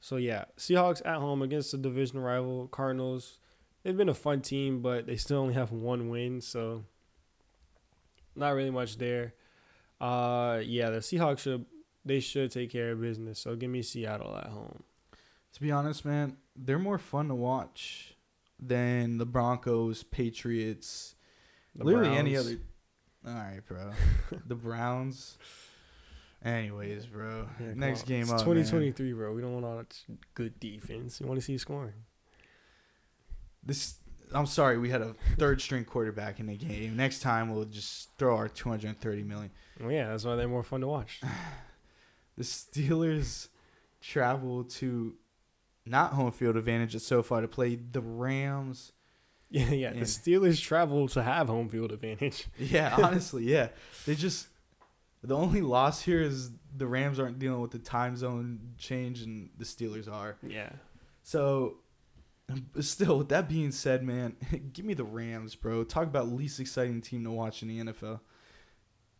So yeah, Seahawks at home against the division rival Cardinals. They've been a fun team, but they still only have one win, so not really much there. Uh, yeah, the Seahawks should they should take care of business. So give me Seattle at home. To be honest, man, they're more fun to watch than the Broncos, Patriots, The literally any other. All right, bro. the Browns. Anyways, bro. Yeah, Next on. game It's up. 2023, bro. We don't want all that good defense. We want to see scoring. This. I'm sorry, we had a third string quarterback in the game. Next time we'll just throw our 230 million. Well, yeah, that's why they're more fun to watch. The Steelers travel to not home field advantage at SoFi to play the Rams. Yeah, yeah. The Steelers travel to have home field advantage. Yeah, honestly, yeah. They just the only loss here is the Rams aren't dealing with the time zone change and the Steelers are. Yeah. So but still, with that being said, man, give me the Rams, bro. Talk about least exciting team to watch in the NFL.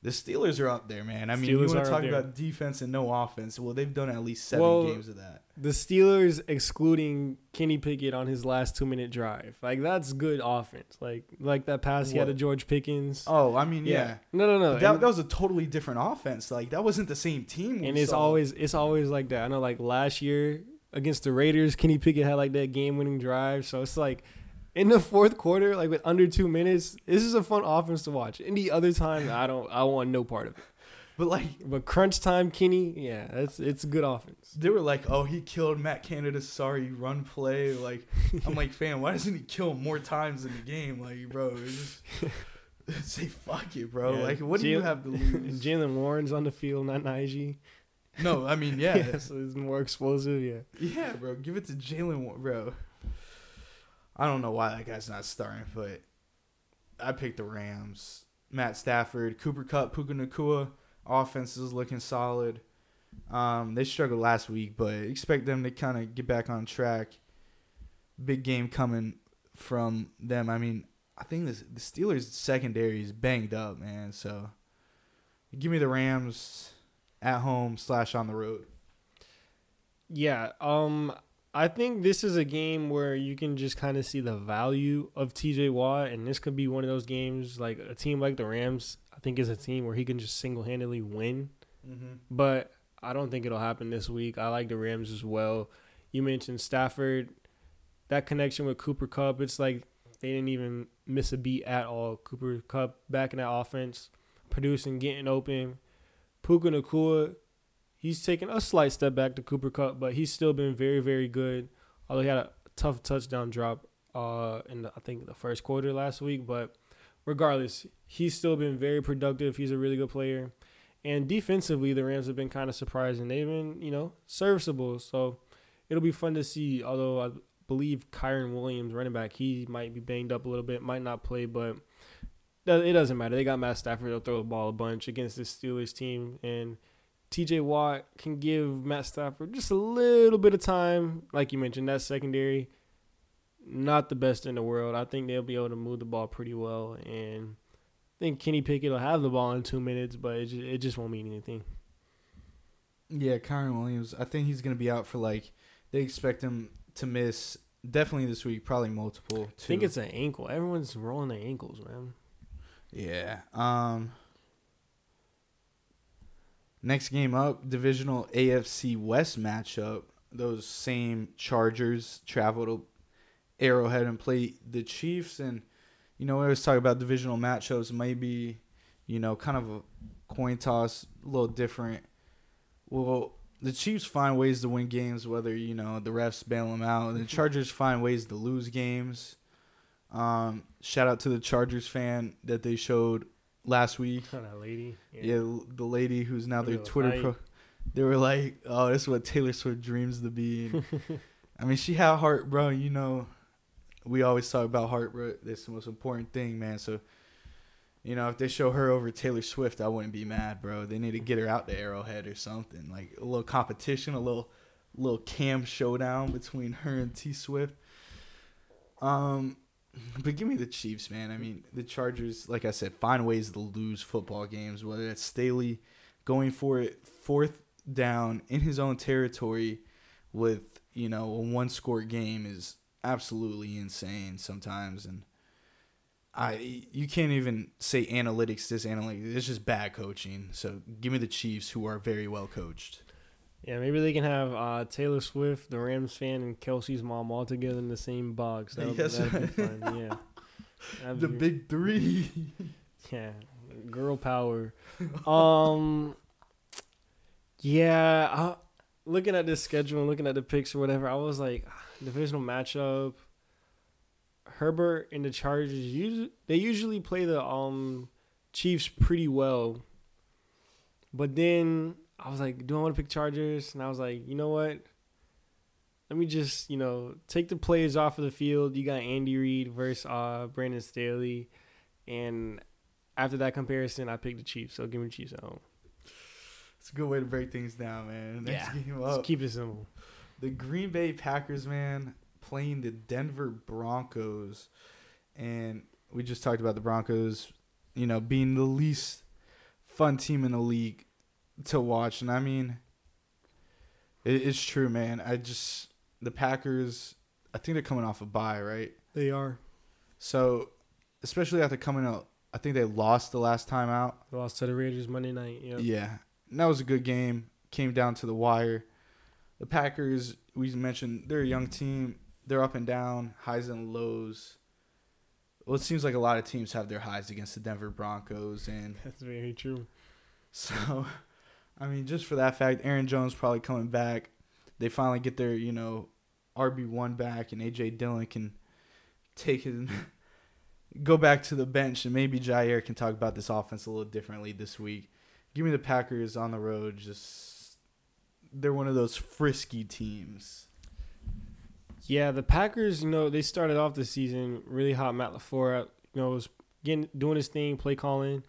The Steelers are up there, man. I mean, you want to talk about defense and no offense. Well, they've done at least seven Well, games of that. The Steelers excluding Kenny Pickett on his last two minute drive. Like that's good offense. Like like that pass he had to George Pickens. Oh, I mean, yeah. No, no, no. But that, and, that was a totally different offense. Like that wasn't the same team. we and it's saw. always it's always like that. I know like last year against the Raiders, Kenny Pickett had like that game winning drive. So it's like in the fourth quarter, like with under two minutes, this is a fun offense to watch. Any other time, I don't I want no part of it. But like But crunch time, Kenny, yeah, it's it's a good offense. they were like, "Oh, he killed Matt Canada's sorry run play." Like I'm like, "Fam, why doesn't he kill more times in the game?" Like, bro, just say fuck it, bro. Yeah, Like, what do you have to lose? Jaylen Warren's on the field, not Najee. no, I mean, yeah, yeah, so it's more explosive. Yeah, yeah, bro. Give it to Jalen, bro. I don't know why that guy's not starting, but I picked the Rams. Matt Stafford, Cooper Kupp, Puka Nacua. Offense is looking solid. Um, they struggled last week, but expect them to kind of get back on track. Big game coming from them. I mean, I think this, the Steelers secondary is banged up, man. So give me the Rams at home slash on the road. yeah. Um, I think this is a game where you can just kind of see the value of T.J. Watt, and this could be one of those games like a team like the Rams. I think is a team where he can just single handedly win. Mm-hmm. but I don't think it'll happen this week. I like the Rams as well. You mentioned Stafford, that connection with Cooper Kupp. It's like they didn't even miss a beat at all. Cooper Kupp back in that offense, producing, getting open. Puka Nacua, he's taken a slight step back to Cooper Kupp, but he's still been very, very good. Although he had a tough touchdown drop uh, in the, I think the first quarter last week, but regardless, he's still been very productive. He's a really good player. And defensively, the Rams have been kind of surprising. They've been, you know, serviceable. So it'll be fun to see. Although I believe Kyren Williams, running back, he might be banged up a little bit, might not play, but it doesn't matter. They got Matt Stafford. They'll throw the ball a bunch against this Steelers team. And TJ Watt can give Matt Stafford just a little bit of time. Like you mentioned, that secondary, not the best in the world. I think they'll be able to move the ball pretty well. And I think Kenny Pickett will have the ball in two minutes, but it just, it just won't mean anything. Yeah, Kyren Williams. I think he's gonna be out for like they expect him to miss definitely this week, probably multiple. I think it's an ankle. Everyone's rolling their ankles, man. yeah. Um. Next game up, divisional AFC West matchup. Those same Chargers travel to Arrowhead and play the Chiefs, and you know we always talk about divisional matchups. Maybe you know kind of a coin toss, a little different. Well, the Chiefs find ways to win games, whether you know the refs bail them out. And The Chargers find ways to lose games. Um, shout out to the Chargers fan that they showed last week. Lady. Yeah, l- the lady who's now their Twitter pro. They were like, "Oh, this is what Taylor Swift dreams to be." I mean, she had heart, bro. You know, we always talk about heart, bro. That's the most important thing, man. So, you know, if they show her over Taylor Swift, I wouldn't be mad, bro. They need to get her out to Arrowhead or something, like a little competition, a little, little cam showdown between her and T Swift. Um, but give me the Chiefs, man. I mean, the Chargers, like I said, find ways to lose football games. Whether it's Staley going for it fourth down in his own territory with you know a one score game is absolutely insane sometimes, and I you can't even say analytics this analytics. It's just bad coaching. So give me the Chiefs, who are very well coached. Yeah, maybe they can have uh, Taylor Swift, the Rams fan, and Kelsey's mom all together in the same box. That'll, Yes. be fun. Yeah. That'd The be- big three. Yeah, girl power. Um, yeah. I, looking at this schedule and looking at the picks or whatever, I was like, divisional matchup. Herbert and the Chargers usually they usually play the um Chiefs pretty well, but then I was like, do I want to pick Chargers? And I was like, you know what? Let me just you know take the players off of the field. You got Andy Reid versus uh Brandon Staley, and after that comparison, I picked the Chiefs. So give me the Chiefs at home. It's a good way to break things down, man. Next Yeah. Let's keep it simple. the Green Bay Packers, man, playing the Denver Broncos. And we just talked about the Broncos, you know, being the least fun team in the league to watch. And I mean, it, it's true, man. I just, the Packers, I think they're coming off a bye, right? They are. So, especially after coming out, I think they lost the last time out. Lost to the Raiders Monday night. Yeah, and that was a good game. Came down to the wire. the Packers, we mentioned they're a young team. They're up and down, highs and lows. Well, it seems like a lot of teams have their highs against the Denver Broncos, and That's very true. so, I mean, just for that fact, Aaron Jones probably coming back. They finally get their, you know, RB one back, and AJ Dillon can take it, go back to the bench, and maybe Jair can talk about this offense a little differently this week. Give me the Packers on the road. Just they're one of those frisky teams. Yeah, the Packers, you know, they started off the season really hot. Matt LaFleur, you know, was getting doing his thing, play calling.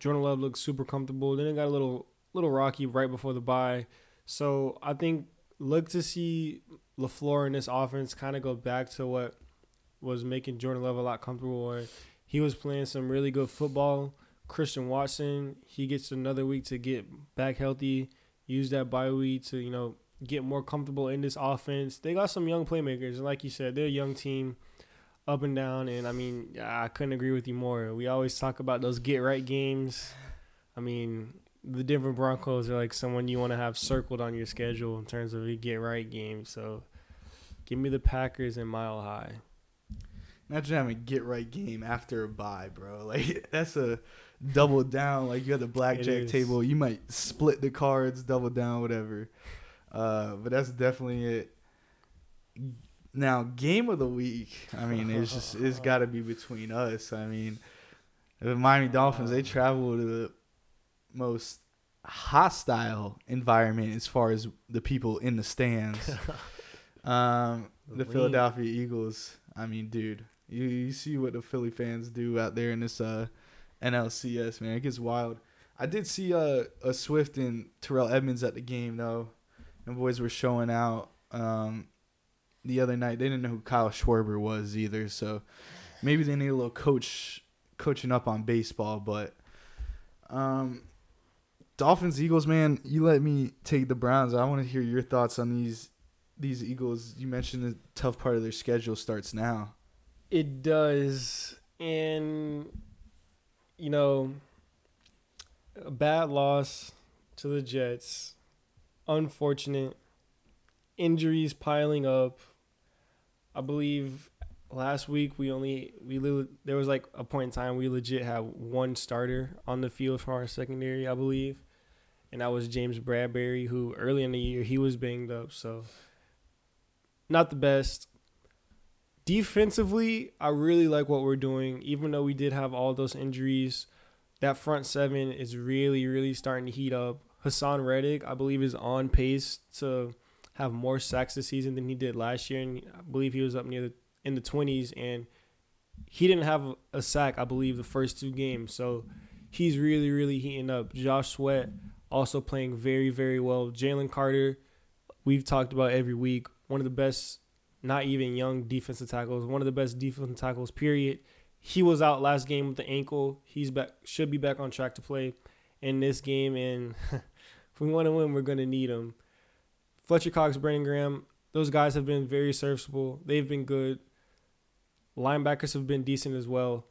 Jordan Love looked super comfortable. Then it got a little little rocky right before the bye. So I think look to see LaFleur in this offense kind of go back to what was making Jordan Love a lot comfortable. Where he was playing some really good football. Christian Watson, he gets another week to get back healthy. Use that bye week to you know get more comfortable in this offense. They got some young playmakers, and like you said, they're a young team, up and down. And I mean, I couldn't agree with you more. We always talk about those get right games. I mean, the Denver Broncos are like someone you want to have circled on your schedule in terms of a get right game. So, give me the Packers and Mile High. Imagine having a get right game after a bye, bro. Like that's a double down. Like you got the blackjack table. You might split the cards, double down, whatever. Uh, but that's definitely it. Now, game of the week. I mean, it's just it's got to be between us. I mean, the Miami Dolphins they travel to the most hostile environment as far as the people in the stands. um, the The. Philadelphia Eagles. I mean, dude, you you see what the Philly fans do out there in this uh NLCS, man. It gets wild. I did see uh, a Swift and Terrell Edmunds at the game though, and boys were showing out. Um, the other night they didn't know who Kyle Schwarber was either, so maybe they need a little coach coaching up on baseball. But um, Dolphins Eagles, man, you let me take the Browns. I want to hear your thoughts on these these Eagles. You mentioned the tough part of their schedule starts now. It does. And, you know, a bad loss to the Jets. Unfortunate. Injuries piling up. I believe last week we only we there was like a point in time we legit had one starter on the field from our secondary, I believe. And that was James Bradberry who early in the year he was banged up, so not the best defensively, I really like what we're doing. Even though we did have all those injuries, that front seven is really, really starting to heat up. Haason Reddick, I believe, is on pace to have more sacks this season than he did last year, and I believe he was up near the in the twenties, and he didn't have a sack, I believe, the first two games. So he's really, really heating up. Josh Sweat also playing very, very well. Jalen Carter, we've talked about every week, one of the best not even young defensive tackles, one of the best defensive tackles, period. He was out last game with the ankle. He's back should be back on track to play in this game and if we want to win, we're gonna need him. Fletcher Cox, Brandon Graham, those guys have been very serviceable. They've been good. Linebackers have been decent as well.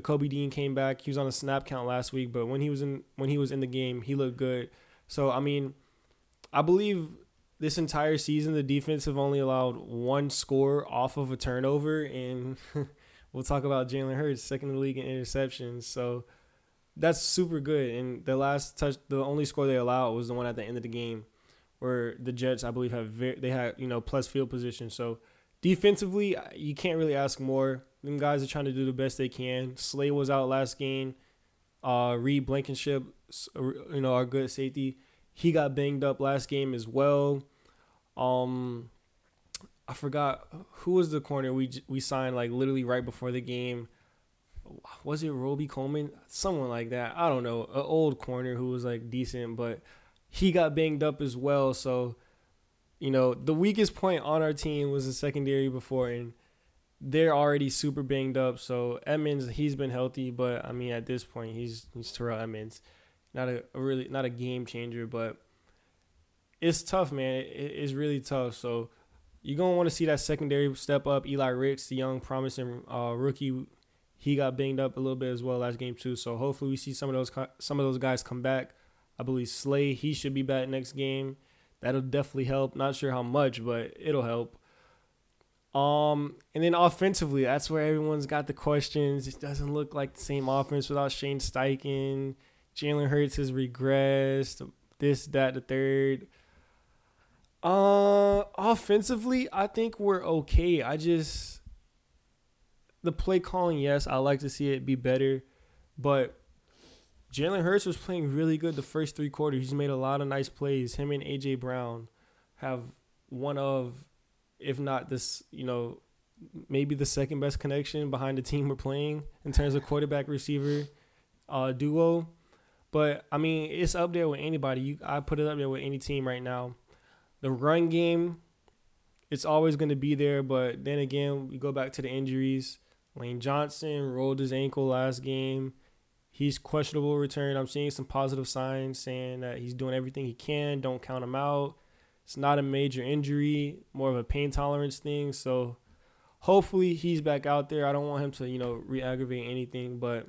Kobe Dean came back. He was on a snap count last week, but when he was in when he was in the game, he looked good. So I mean, I believe this entire season the defense have only allowed one score off of a turnover, and we'll talk about Jalen Hurts, second in the league in interceptions. So that's super good. And the last touch, the only score they allowed was the one at the end of the game, where the Jets, I believe, have very, they had you know plus field position. So defensively, you can't really ask more. Them guys are trying to do the best they can. Slay was out last game. Uh, Reed Blankenship, you know, our good safety, he got banged up last game as well. Um, I forgot who was the corner we we signed like literally right before the game. Was it Roby Coleman? Someone like that. I don't know. An old corner who was like decent, but he got banged up as well. So, you know, the weakest point on our team was the secondary before, and they're already super banged up. So Edmunds, he's been healthy, but I mean, at this point, he's he's Terrell Edmunds, not a, really not a game changer, but it's tough, man. It, it's really tough. So you're gonna want to see that secondary step up. Eli Ricks, the young promising uh, rookie, he got banged up a little bit as well last game too. So hopefully we see some of those some of those guys come back. I believe Slay he should be back next game. That'll definitely help. Not sure how much, but it'll help. Um, and then offensively, that's where everyone's got the questions. It doesn't look like the same offense without Shane Steichen. Jalen Hurts has regressed. This, that, the third. Uh, offensively, I think we're okay. I just the play calling, yes, I like to see it be better, but Jalen Hurts was playing really good the first three quarters. He's made a lot of nice plays. Him and AJ Brown have one of, if not this, you know, maybe the second best connection behind the team we're playing in terms of quarterback receiver uh, duo. But I mean, it's up there with anybody. You, I put it up there with any team right now. The run game, it's always going to be there. But then again, we go back to the injuries. Lane Johnson rolled his ankle last game. He's questionable return. I'm seeing some positive signs saying that he's doing everything he can. Don't count him out. It's not a major injury, more of a pain tolerance thing. So hopefully he's back out there. I don't want him to, you know, re-aggravate anything. But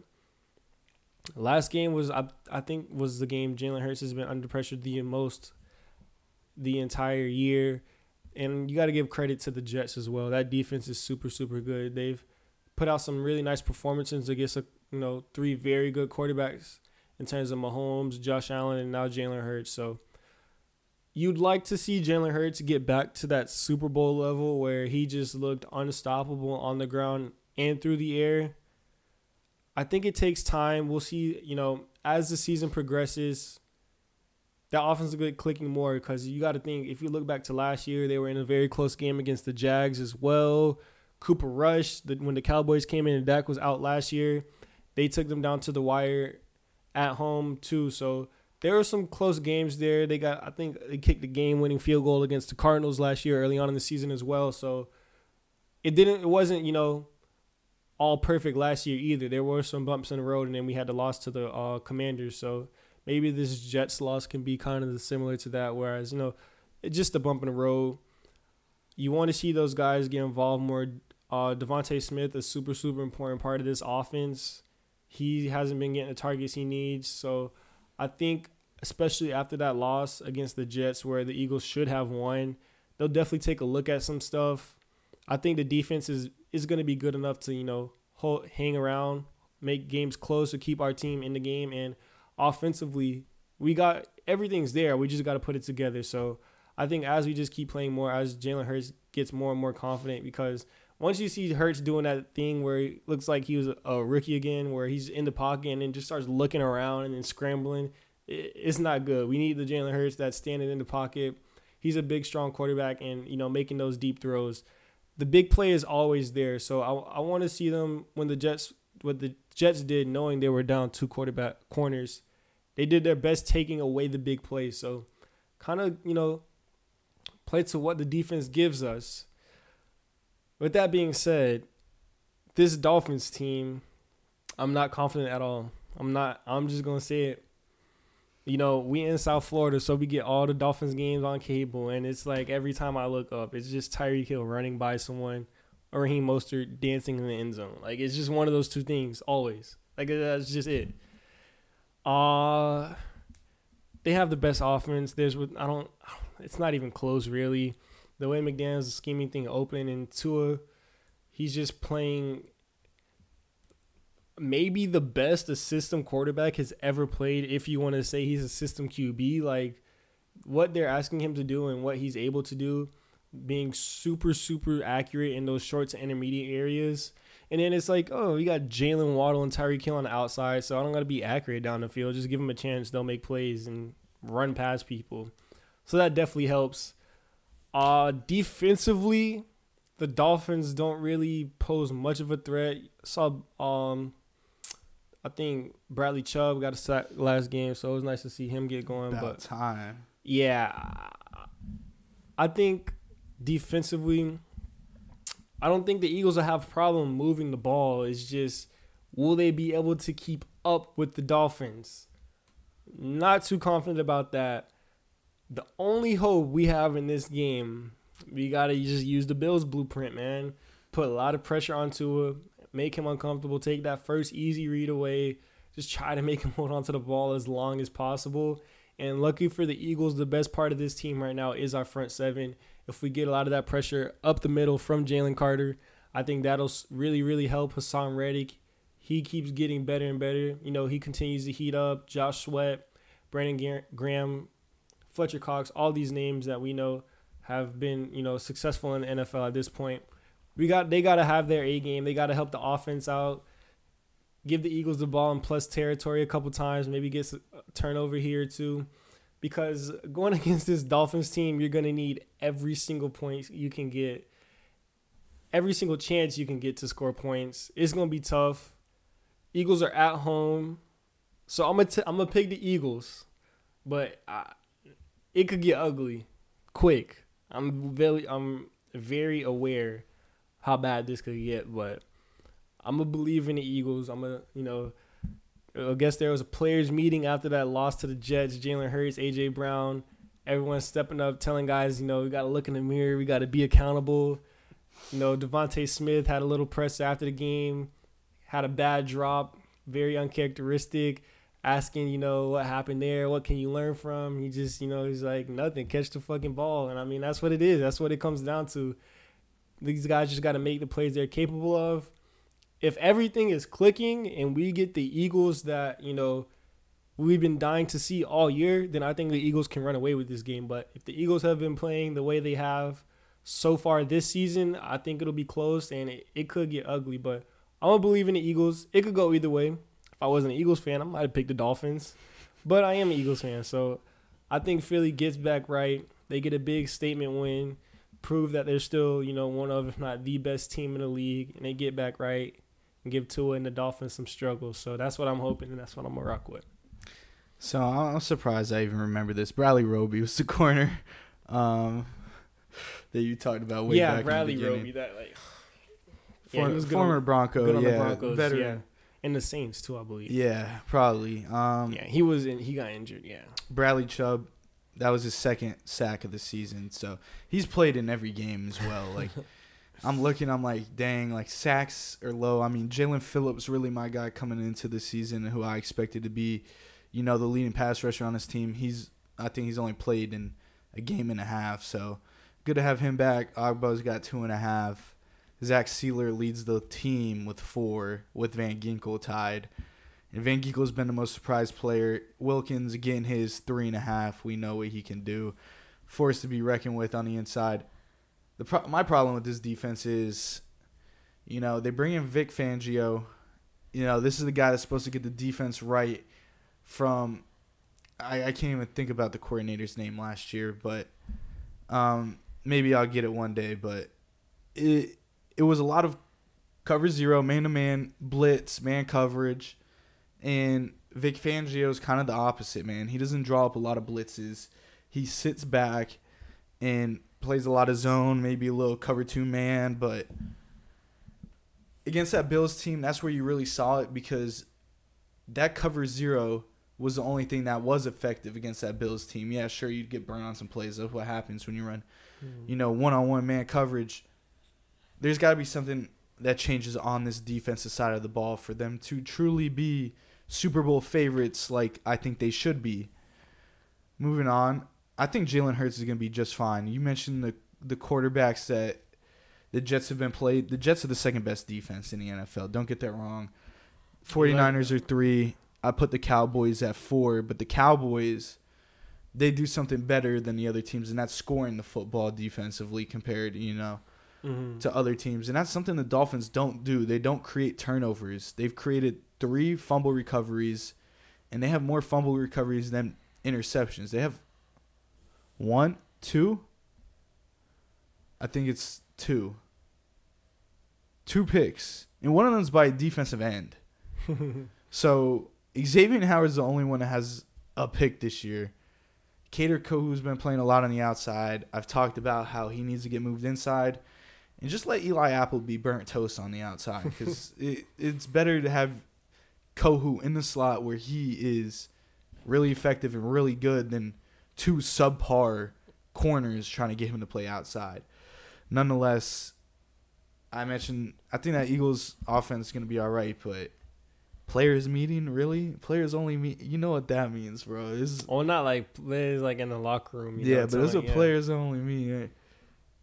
last game was I I think was the game Jalen Hurts has been under pressure the most the entire year. And you got to give credit to the Jets as well. That defense is super super good. They've put out some really nice performances against a, you know three very good quarterbacks in terms of Mahomes, Josh Allen, and now Jalen Hurts. So you'd like to see Jalen Hurts get back to that Super Bowl level where he just looked unstoppable on the ground and through the air. I think it takes time. We'll see, you know, as the season progresses, that offense will get clicking more because you got to think if you look back to last year, they were in a very close game against the Jags as well. Cooper Rush, the, when the Cowboys came in and Dak was out last year, they took them down to the wire at home too. So there were some close games there. They got, I think, they kicked the game-winning field goal against the Cardinals last year, early on in the season as well. So it didn't, it wasn't, you know, all perfect last year either. There were some bumps in the road, and then we had the loss to the uh, Commanders. So maybe this Jets loss can be kind of similar to that. Whereas you know, it's just a bump in the road. You want to see those guys get involved more. Uh, DeVonta Smith, is super super important part of this offense. He hasn't been getting the targets he needs, so I think especially after that loss against the Jets, where the Eagles should have won, they'll definitely take a look at some stuff. I think the defense is is going to be good enough to you know hold, hang around, make games close, to keep our team in the game, and offensively, we got everything's there. We just got to put it together. So I think as we just keep playing more, as Jalen Hurts gets more and more confident, because once you see Hurts doing that thing where he looks like he was a rookie again, where he's in the pocket and then just starts looking around and then scrambling, it's not good. We need the Jalen Hurts that's standing in the pocket. He's a big, strong quarterback, and you know making those deep throws. The big play is always there. So I, I want to see them when the Jets what the Jets did, knowing they were down two quarterback corners. They did their best taking away the big plays. So kind of you know play to what the defense gives us. With that being said, this Dolphins team, I'm not confident at all. I'm not. I'm just gonna say it. You know, we in South Florida, so we get all the Dolphins games on cable, and it's like every time I look up, it's just Tyreek Hill running by someone, or Raheem Mostert dancing in the end zone. Like it's just one of those two things always. Like that's just it. Uh they have the best offense. There's what I don't. It's not even close really the way McDaniel's scheming thing open and Tua, he's just playing maybe the best a system quarterback has ever played. If you want to say he's a system QB, like what they're asking him to do and what he's able to do, being super super accurate in those short to intermediate areas. And then it's like, oh, you got Jaylen Waddle and Tyreek Hill on the outside, so I don't got to be accurate down the field. Just give them a chance; they'll make plays and run past people. So that definitely helps. Uh, defensively, the Dolphins don't really pose much of a threat. Saw um, I think Bradley Chubb got a sack last game, so it was nice to see him get going. About but time. Yeah, I think defensively, I don't think the Eagles will have problem moving the ball. It's just will they be able to keep up with the Dolphins? Not too confident about that the only hope we have in this game, we gotta just use the Bills blueprint, man. Put a lot of pressure onto him, make him uncomfortable, take that first easy read away, just try to make him hold onto the ball as long as possible. And lucky for the Eagles, the best part of this team right now is our front seven. If we get a lot of that pressure up the middle from Jalen Carter, I think that'll really, really help Haason Reddick. He keeps getting better and better. You know, he continues to heat up. Josh Sweat, Brandon Graham, Fletcher Cox, all these names that we know have been, you know, successful in the NFL at this point. We got they got to have their A game. They got to help the offense out. Give the Eagles the ball in plus territory a couple times, maybe get a turnover here or two. Because going against this Dolphins team, you're going to need every single point you can get, every single chance you can get to score points. It's going to be tough. Eagles are at home. So I'm gonna t- I'm gonna pick the Eagles, but I, it could get ugly, quick. I'm very I'm very aware how bad this could get, but I'm gonna believe in the Eagles. I'm gonna you know. I guess there was a players meeting after that loss to the Jets. Jalen Hurts, AJ Brown, everyone stepping up, telling guys, you know, we got to look in the mirror, we got to be accountable. You know, DeVonta Smith had a little press after the game, had a bad drop, very uncharacteristic asking, you know, what happened there, what can you learn from? He just, you know, he's like, nothing, catch the fucking ball. And I mean, that's what it is. That's what it comes down to. These guys just got to make the plays they're capable of. If everything is clicking and we get the Eagles that, you know, we've been dying to see all year, then I think the Eagles can run away with this game. But if the Eagles have been playing the way they have so far this season, I think it'll be close and it, it could get ugly. But I'm going to believe in the Eagles. It could go either way if I wasn't an Eagles fan, I might have picked the Dolphins. But I am an Eagles fan, so I think Philly gets back right. They get a big statement win, prove that they're still, you know, one of, if not the best team in the league, and they get back right and give Tua and the Dolphins some struggles. So that's what I'm hoping, and that's what I'm gonna rock with. So I'm surprised I even remember this. Bradley Roby was the corner um, that you talked about way yeah, back Bradley in the beginning. Roby, that like For, he was good former on- Bronco, good on the yeah, Broncos, veteran. yeah, and the Saints too, I believe. Yeah, probably. Um, Yeah, he was in. He got injured. Yeah. Bradley Chubb, that was his second sack of the season. So he's played in every game as well. Like I'm looking, I'm like, dang, like sacks are low. I mean, Jaelan Phillips really my guy coming into the season, who I expected to be, you know, the leading pass rusher on his team. He's, I think he's only played in a game and a half. So good to have him back. Ogbah's got two and a half. Zach Sieler leads the team with four, with Van Ginkel tied. And Van Ginkel's been the most surprised player. Wilkins getting his three and a half. We know what he can do. Forced to be reckoned with on the inside. The pro- my problem with this defense is, you know, they bring in Vic Fangio. You know, this is the guy that's supposed to get the defense right. From, I, I can't even think about the coordinator's name last year, but um, maybe I'll get it one day. But it it was a lot of cover zero, man to man, blitz, man coverage. And Vic Fangio is kind of the opposite, man. He doesn't draw up a lot of blitzes. He sits back and plays a lot of zone, maybe a little cover two man, but against that Bills team, that's where you really saw it because that cover zero was the only thing that was effective against that Bills team. Yeah, sure, you'd get burned on some plays. That's what happens when you run, hmm. you know, one on one man coverage. There's got to be something that changes on this defensive side of the ball for them to truly be Super Bowl favorites like I think they should be. Moving on, I think Jalen Hurts is going to be just fine. You mentioned the the quarterbacks that the Jets have been played. The Jets are the second best defense in the NFL. Don't get that wrong. 49ers are 3. I put the Cowboys at 4, but the Cowboys they do something better than the other teams and that's scoring the football defensively compared, you know Mm-hmm. to other teams, and that's something the Dolphins don't do. They don't create turnovers. They've created three fumble recoveries, and they have more fumble recoveries than interceptions. They have one, two. I think it's two. Two picks, and one of them's by defensive end. So Xavier Howard's the only one that has a pick this year. Kader Kohou's been playing a lot on the outside. I've talked about how he needs to get moved inside and just let Eli Apple be burnt toast on the outside because it, it's better to have Kohou in the slot where he is really effective and really good than two subpar corners trying to get him to play outside. Nonetheless, I mentioned I think that Eagles offense is going to be all right, but Players meeting, really? Players only meet. You know what that means, bro? It's, Well, not like players like in the locker room. You yeah, know, but it's a yeah. players only meeting.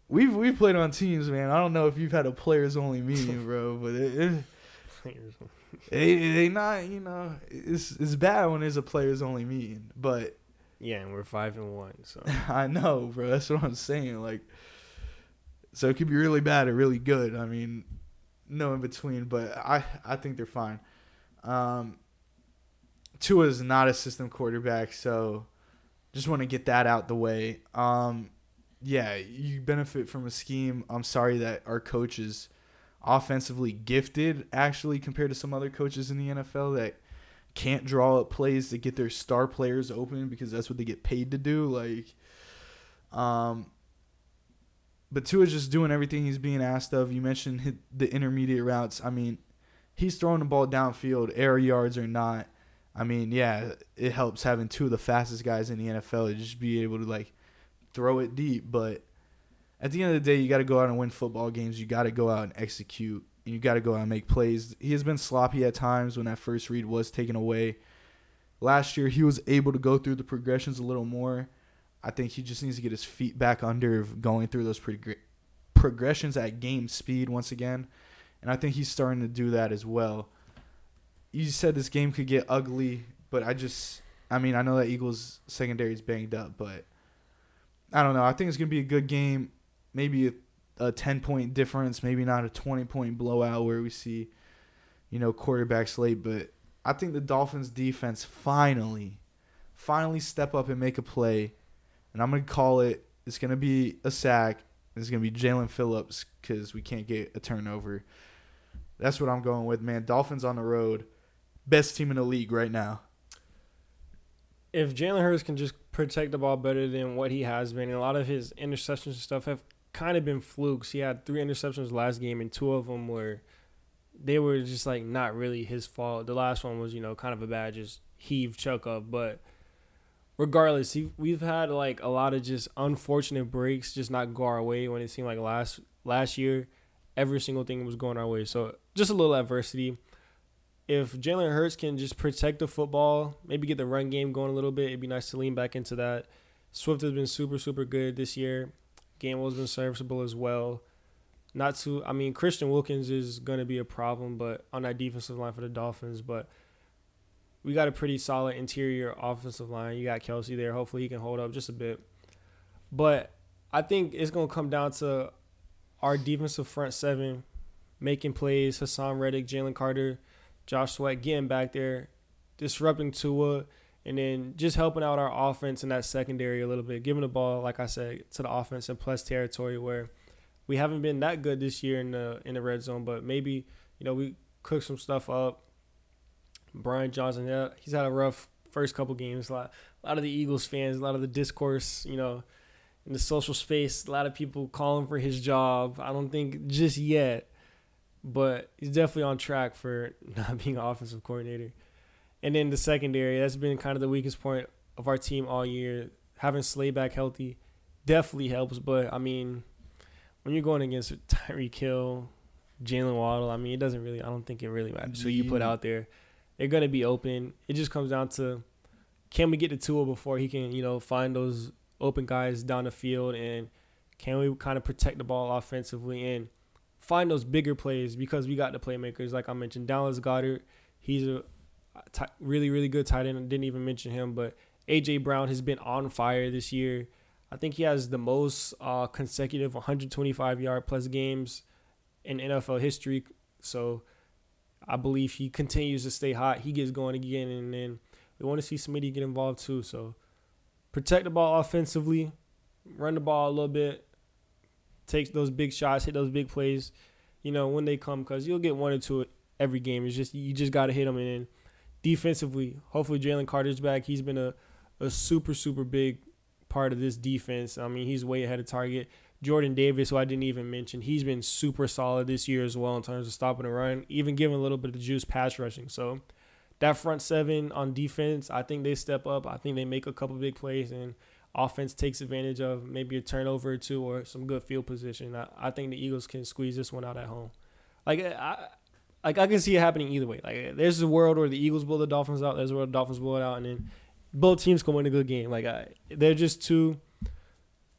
We've we've played on teams, man. I don't know if you've had a players only meeting, bro, but it, it, Players only. They they not you know it's it's bad when there's a players only meeting, but Yeah, and we're five and one. So I know, bro. That's what I'm saying. Like, so it could be really bad or really good. I mean, no in between. But I I think they're fine. Um, Tua is not a system quarterback, so just want to get that out the way. Um, yeah, you benefit from a scheme. I'm sorry that our coach is offensively gifted, actually, compared to some other coaches in the NFL that can't draw up plays to get their star players open because that's what they get paid to do. Like, um, but Tua's just doing everything he's being asked of. You mentioned the intermediate routes. I mean, he's throwing the ball downfield, air yards or not. I mean, yeah, it helps having two of the fastest guys in the NFL to just be able to like throw it deep. But at the end of the day, you got to go out and win football games. You got to go out and execute. And you got to go out and make plays. He has been sloppy at times when that first read was taken away. Last year, he was able to go through the progressions a little more. I think he just needs to get his feet back under going through those prog- progressions at game speed once again. And I think he's starting to do that as well. You said this game could get ugly, but I just, I mean, I know that Eagles secondary is banged up, but I don't know. I think it's going to be a good game. Maybe a, a 10 point difference, maybe not a 20 point blowout where we see, you know, quarterbacks late. But I think the Dolphins defense finally, finally step up and make a play. And I'm going to call it, it's going to be a sack. It's going to be Jaelan Phillips because we can't get a turnover. That's what I'm going with, man. Dolphins on the road. Best team in the league right now. if Jalen Hurts can just protect the ball better than what he has been, and a lot of his interceptions and stuff have kind of been flukes. He had three interceptions last game, and two of them were they were just like not really his fault. The last one was you know kind of a bad just heave chuck up, but regardless, he, we've had like a lot of just unfortunate breaks just not go our way when it seemed like last last year every single thing was going our way. So just a little adversity if Jalen Hurts can just protect the football, maybe get the run game going a little bit, it'd be nice to lean back into that. Swift has been super, super good this year. Gamble has been serviceable as well. Not too, I mean, Christian Wilkins is going to be a problem, but on that defensive line for the Dolphins, but we got a pretty solid interior offensive line. You got Kelce there. Hopefully he can hold up just a bit. But I think it's going to come down to our defensive front seven making plays. Haason Reddick, Jalen Carter, Josh Sweat getting back there, disrupting Tua, and then just helping out our offense in that secondary a little bit, giving the ball, like I said, to the offense in plus territory where we haven't been that good this year in the in the red zone, but maybe you know we cook some stuff up. Brian Johnson, yeah, he's had a rough first couple games. A lot, a lot of the Eagles fans, a lot of the discourse, you know, in the social space, a lot of people calling for his job. I don't think just yet but he's definitely on track for not being offensive coordinator. And then the secondary, that's been kind of the weakest point of our team all year. Having Slay back healthy definitely helps, but I mean, when you're going against Tyreek Hill, Jaylen Waddle, I mean, it doesn't really. I don't think it really matters who you put out there. They're gonna be open. It just comes down to can we get the Tua before he can, you know, find those open guys down the field, and can we kind of protect the ball offensively and find those bigger plays because we got the playmakers. Like I mentioned, Dallas Goedert, he's a ti- really, really good tight end. I didn't even mention him, but AJ Brown has been on fire this year. I think he has the most uh, consecutive 125 yard plus games in NFL history. So I believe he continues to stay hot. He gets going again, and then we want to see Smitty get involved too. So protect the ball offensively, run the ball a little bit, take those big shots, hit those big plays. You know when they come, because you'll get one or two every game. It's just you just got to hit them, and then defensively, hopefully Jalen Carter's back. He's been a a super super big part of this defense. I mean, he's way ahead of target. Jordan Davis, who I didn't even mention, he's been super solid this year as well in terms of stopping the run, even giving a little bit of juice pass rushing. So that front seven on defense, I think they step up. I think they make a couple big plays and offense takes advantage of maybe a turnover or two or some good field position. I, I think the Eagles can squeeze this one out at home. Like I, like I can see it happening either way. Like there's a world where the Eagles blow the Dolphins out. There's a world the Dolphins blow it out, and then both teams can win a good game. Like I, they're just two.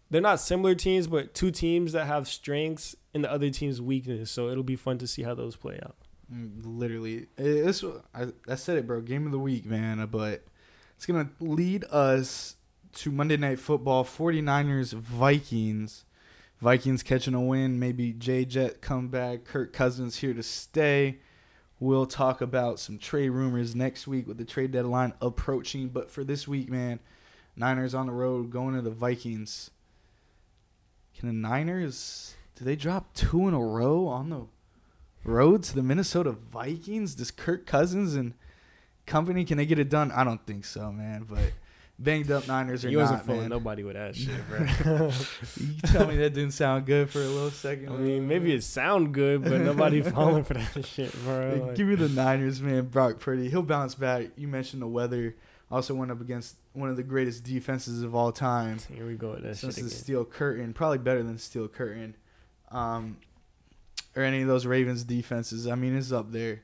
They're not similar teams, but two teams that have strengths and the other team's weakness. So it'll be fun to see how those play out. Mm, Literally, this I, I said it, bro. Game of the week, man. But it's gonna lead us to Monday Night Football. 49ers Vikings. Vikings catching a win. Maybe J Jet come back. Kirk Cousins here to stay. We'll talk about some trade rumors next week with the trade deadline approaching. But for this week, man, Niners on the road going to the Vikings. Can the Niners do they drop two in a row on the road to the Minnesota Vikings? Does Kirk Cousins and company can they get it done? I don't think so, man. But banged up Niners are He wasn't not, fooling nobody with that shit, bro. You tell me that didn't sound good for a little second. I mean, maybe it sound good, but nobody falling for that shit, bro. Like, give me the Niners, man. Brock Purdy, he'll bounce back. You mentioned the weather. Also went up against one of the greatest defenses of all time. here we go with that Since the. Steel Curtain, probably better than Steel Curtain, um, or any of those Ravens defenses. I mean, it's up there.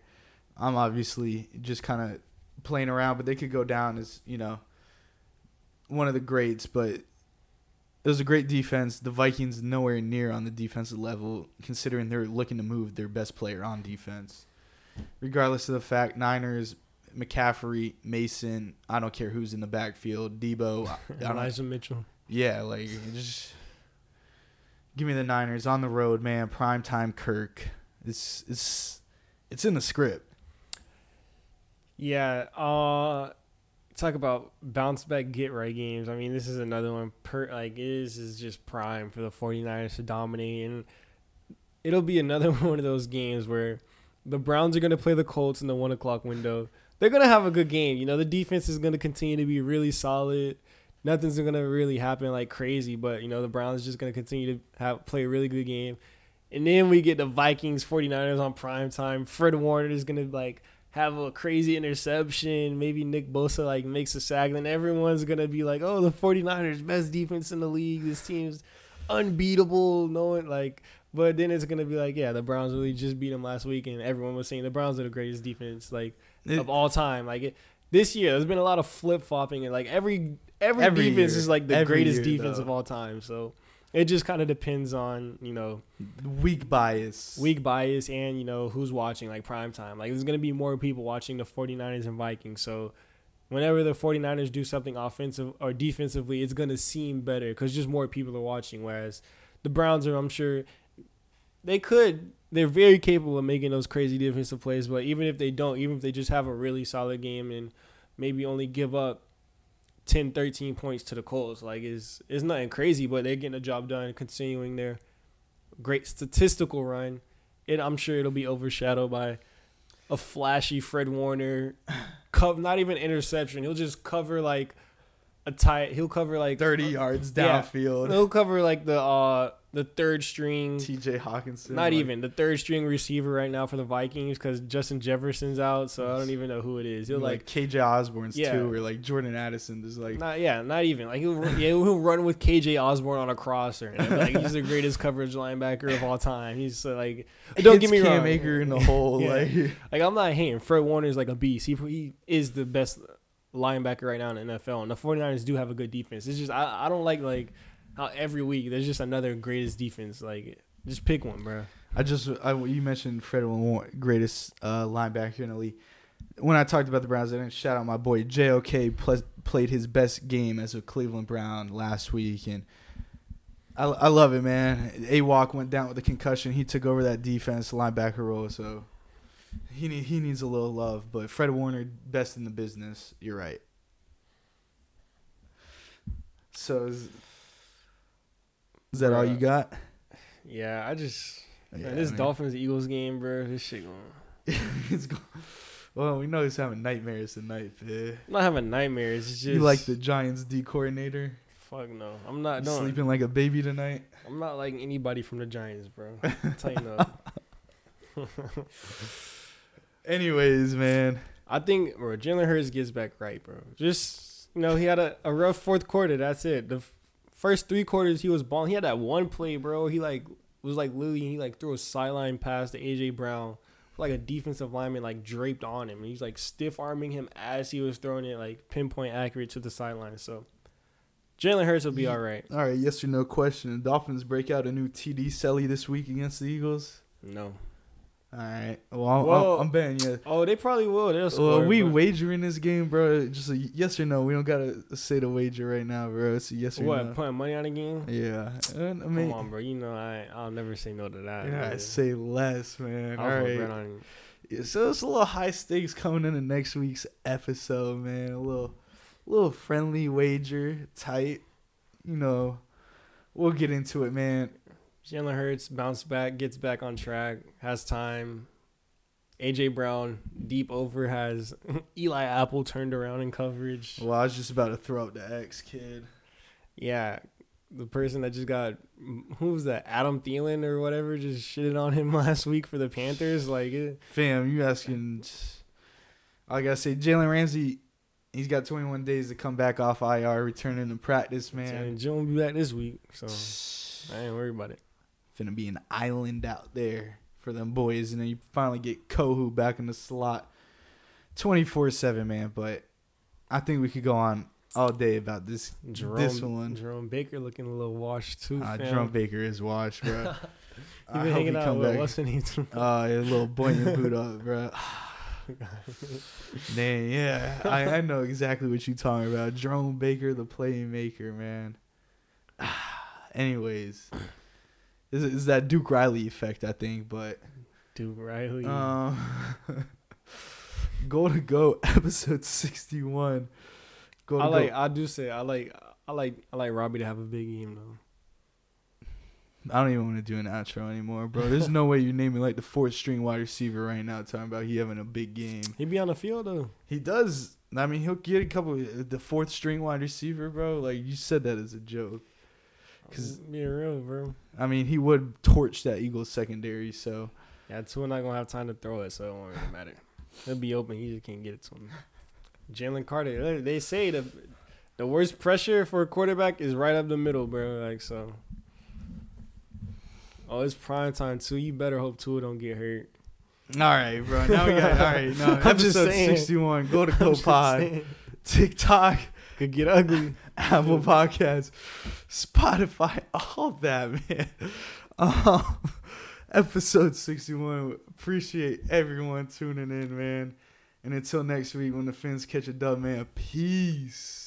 I'm obviously just kind of playing around, but they could go down as you know one of the greats. But it was a great defense. The Vikings nowhere near on the defensive level, considering they're looking to move their best player on defense. Regardless of the fact, Niners, McCaffrey, Mason, I don't care who's in the backfield, Debo, I Elijah Mitchell. yeah, like just give me the Niners on the road, man. Prime time Kirk. It's it's it's in the script. Yeah. Uh, talk about bounce back, get right games. I mean, this is another one. Per like this is just prime for the 49ers to dominate, and it'll be another one of those games where the Browns are gonna play the Colts in the one o'clock window. They're gonna have a good game. You know, the defense is gonna continue to be really solid. Nothing's gonna really happen like crazy, but you know the Browns just gonna continue to have play a really good game. And then we get the Vikings 49ers on prime time. Fred Warner is gonna like have a crazy interception. Maybe Nick Bosa like makes a sack. Then everyone's gonna be like, "Oh, the 49ers best defense in the league. This team's unbeatable." Knowing like, but then it's gonna be like, "Yeah, the Browns really just beat them last week," and everyone was saying the Browns are the greatest defense like It- of all time. Like it, this year, there's been a lot of flip flopping, and like every every, Every defense year. is like the Every greatest year, defense though. of all time. So. It just kind of depends on you know Weak bias. weak bias and you know who's watching like prime time. Like there's going to be more people watching the 49ers and vikings. So whenever the 49ers do something offensive or defensively it's going to seem better because just more people are watching. Whereas the browns are i'm sure they could they're very capable of making those crazy defensive plays. But even if they don't even if they just have a really solid game and maybe only give up 10 13 points to the colts like is it's nothing crazy but they're getting the job done continuing their great statistical run. It, I'm sure it'll be overshadowed by a flashy Fred Warner, co- not even interception. He'll just cover like a tight. He'll cover like Thirty yards Yeah. downfield. He'll cover like the uh the third string. T.J. Hockenson. Not like, even the third string receiver right now for the Vikings because Justin Jefferson's out, so I don't even know who it is. He'll like, like, KJ Osborne's Yeah. too, or like Jordan Addison. There's like not yeah, not even like he'll run- yeah, he'll run with KJ Osborne on a crosser. And like he's the greatest coverage linebacker of all time. He's uh, like don't get me Cam wrong. Akers in the hole. Yeah. Like Like I'm not hating. Fred Warner is like a beast. He he is the best linebacker right now in the NFL. And the 49ers do have a good defense. It's just I, I don't like like how every week there's just another greatest defense. Like just pick one, bro. I just I, you mentioned Fred Warner, greatest uh, linebacker in the league. When I talked about the Browns, I didn't shout out my boy JOK. Pl- played his best game as a Cleveland Brown last week, and I, I love it, man. A Walk went down with a concussion. He took over that defense linebacker role, so he need, he needs a little love. But Fred Warner, best in the business. You're right. So is, is that all you got? Yeah, I just Yeah, man, this man. Dolphins Eagles game, bro. This shit going. it's go- well, we know he's having nightmares tonight, man. I'm not having nightmares. It's just You like the Giants D coordinator? fuck no. I'm not sleeping like a baby tonight. I'm not like anybody from the Giants, bro. Tighten up. Anyways, man. I think bro, Jalen Hurts gets back right, bro. Just you know, he had a, a rough fourth quarter. That's it. The f- first three quarters he was balling. He had that one play, bro. He like was like Lily. He like threw a sideline pass to AJ Brown, like a defensive lineman like draped on him. And He's like stiff arming him as he was throwing it like pinpoint accurate to the sideline. So Jalen Hurts will be all right. All right, yes or no question. The Dolphins break out a new TD Selly this week against the Eagles. No. All right. Well, I'm, Well- I'm, betting you. Oh, they probably will. They'll score. Well, we but- wagering this game, bro. Just a yes or no. We don't gotta say the wager right now, bro. It's a yes or what no. What? Putting money on the game? Yeah. And, I mean, Come on, bro. You know I I'll never say no to that. yeah, man. say less, man. I All was gonna bet right. Yeah, so it's a little high stakes coming into next week's episode, man. A little, little friendly wager, tight. You know, we'll get into it, man. Jalen Hurts bounce back, gets back on track, has time. AJ Brown deep over has Eli Apple turned around in coverage. Well, I was just about to throw out the X kid. Yeah, the person that just got who was that? Adam Thielen or whatever just shitted on him last week for the Panthers. Like, it, Fam, you asking? I gotta say, Jalen Ramsey. He's got 21 days to come back off IR, returning to practice, man, will be back this week, so I ain't worried about it. Finna be an island out there for them boys, and then you finally get Kohou back in the slot, 24 seven, man. But I think we could go on all day about this. Jerome, This one. Jerome Baker looking a little washed too. Uh. Jerome Baker is washed, bro. I been hope hanging out with what's the name? Uh, a little buoyant boot up, bro. Man, yeah, I, I know exactly what you're talking about. Jerome Baker, the playmaker, man. Anyways, is is that Duke Riley effect? I think, but Duke Riley. um, go to go episode sixty one. Go I go. like. I do say I like. I like. I like Robbie to have a big game though. I don't even want to do an outro anymore, bro. There's no way you're naming like the fourth string wide receiver right now, talking about he having a big game. He be on the field though. He does. I mean, he'll get a couple. The fourth string wide receiver, bro. Like you said that as a joke. 'Cause- being real, bro. I mean, he would torch that Eagles secondary. So Yeah, Tua not gonna have time to throw it, so it won't really matter. He'll be open. He just can't get it to him. Jalen Carter. They say the the worst pressure for a quarterback is right up the middle, bro. Like so. Oh, it's prime time too. You better hope Tua don't get hurt. all right, bro. Now we got all right. No, I'm just episode saying. sixty one. Go to I'm Go just Pod, saying. TikTok, Could get ugly. Apple Podcasts, Spotify, all that, man. Um, episode sixty one. Appreciate everyone tuning in, man. And until next week, when the Fins catch a dub, man. Peace.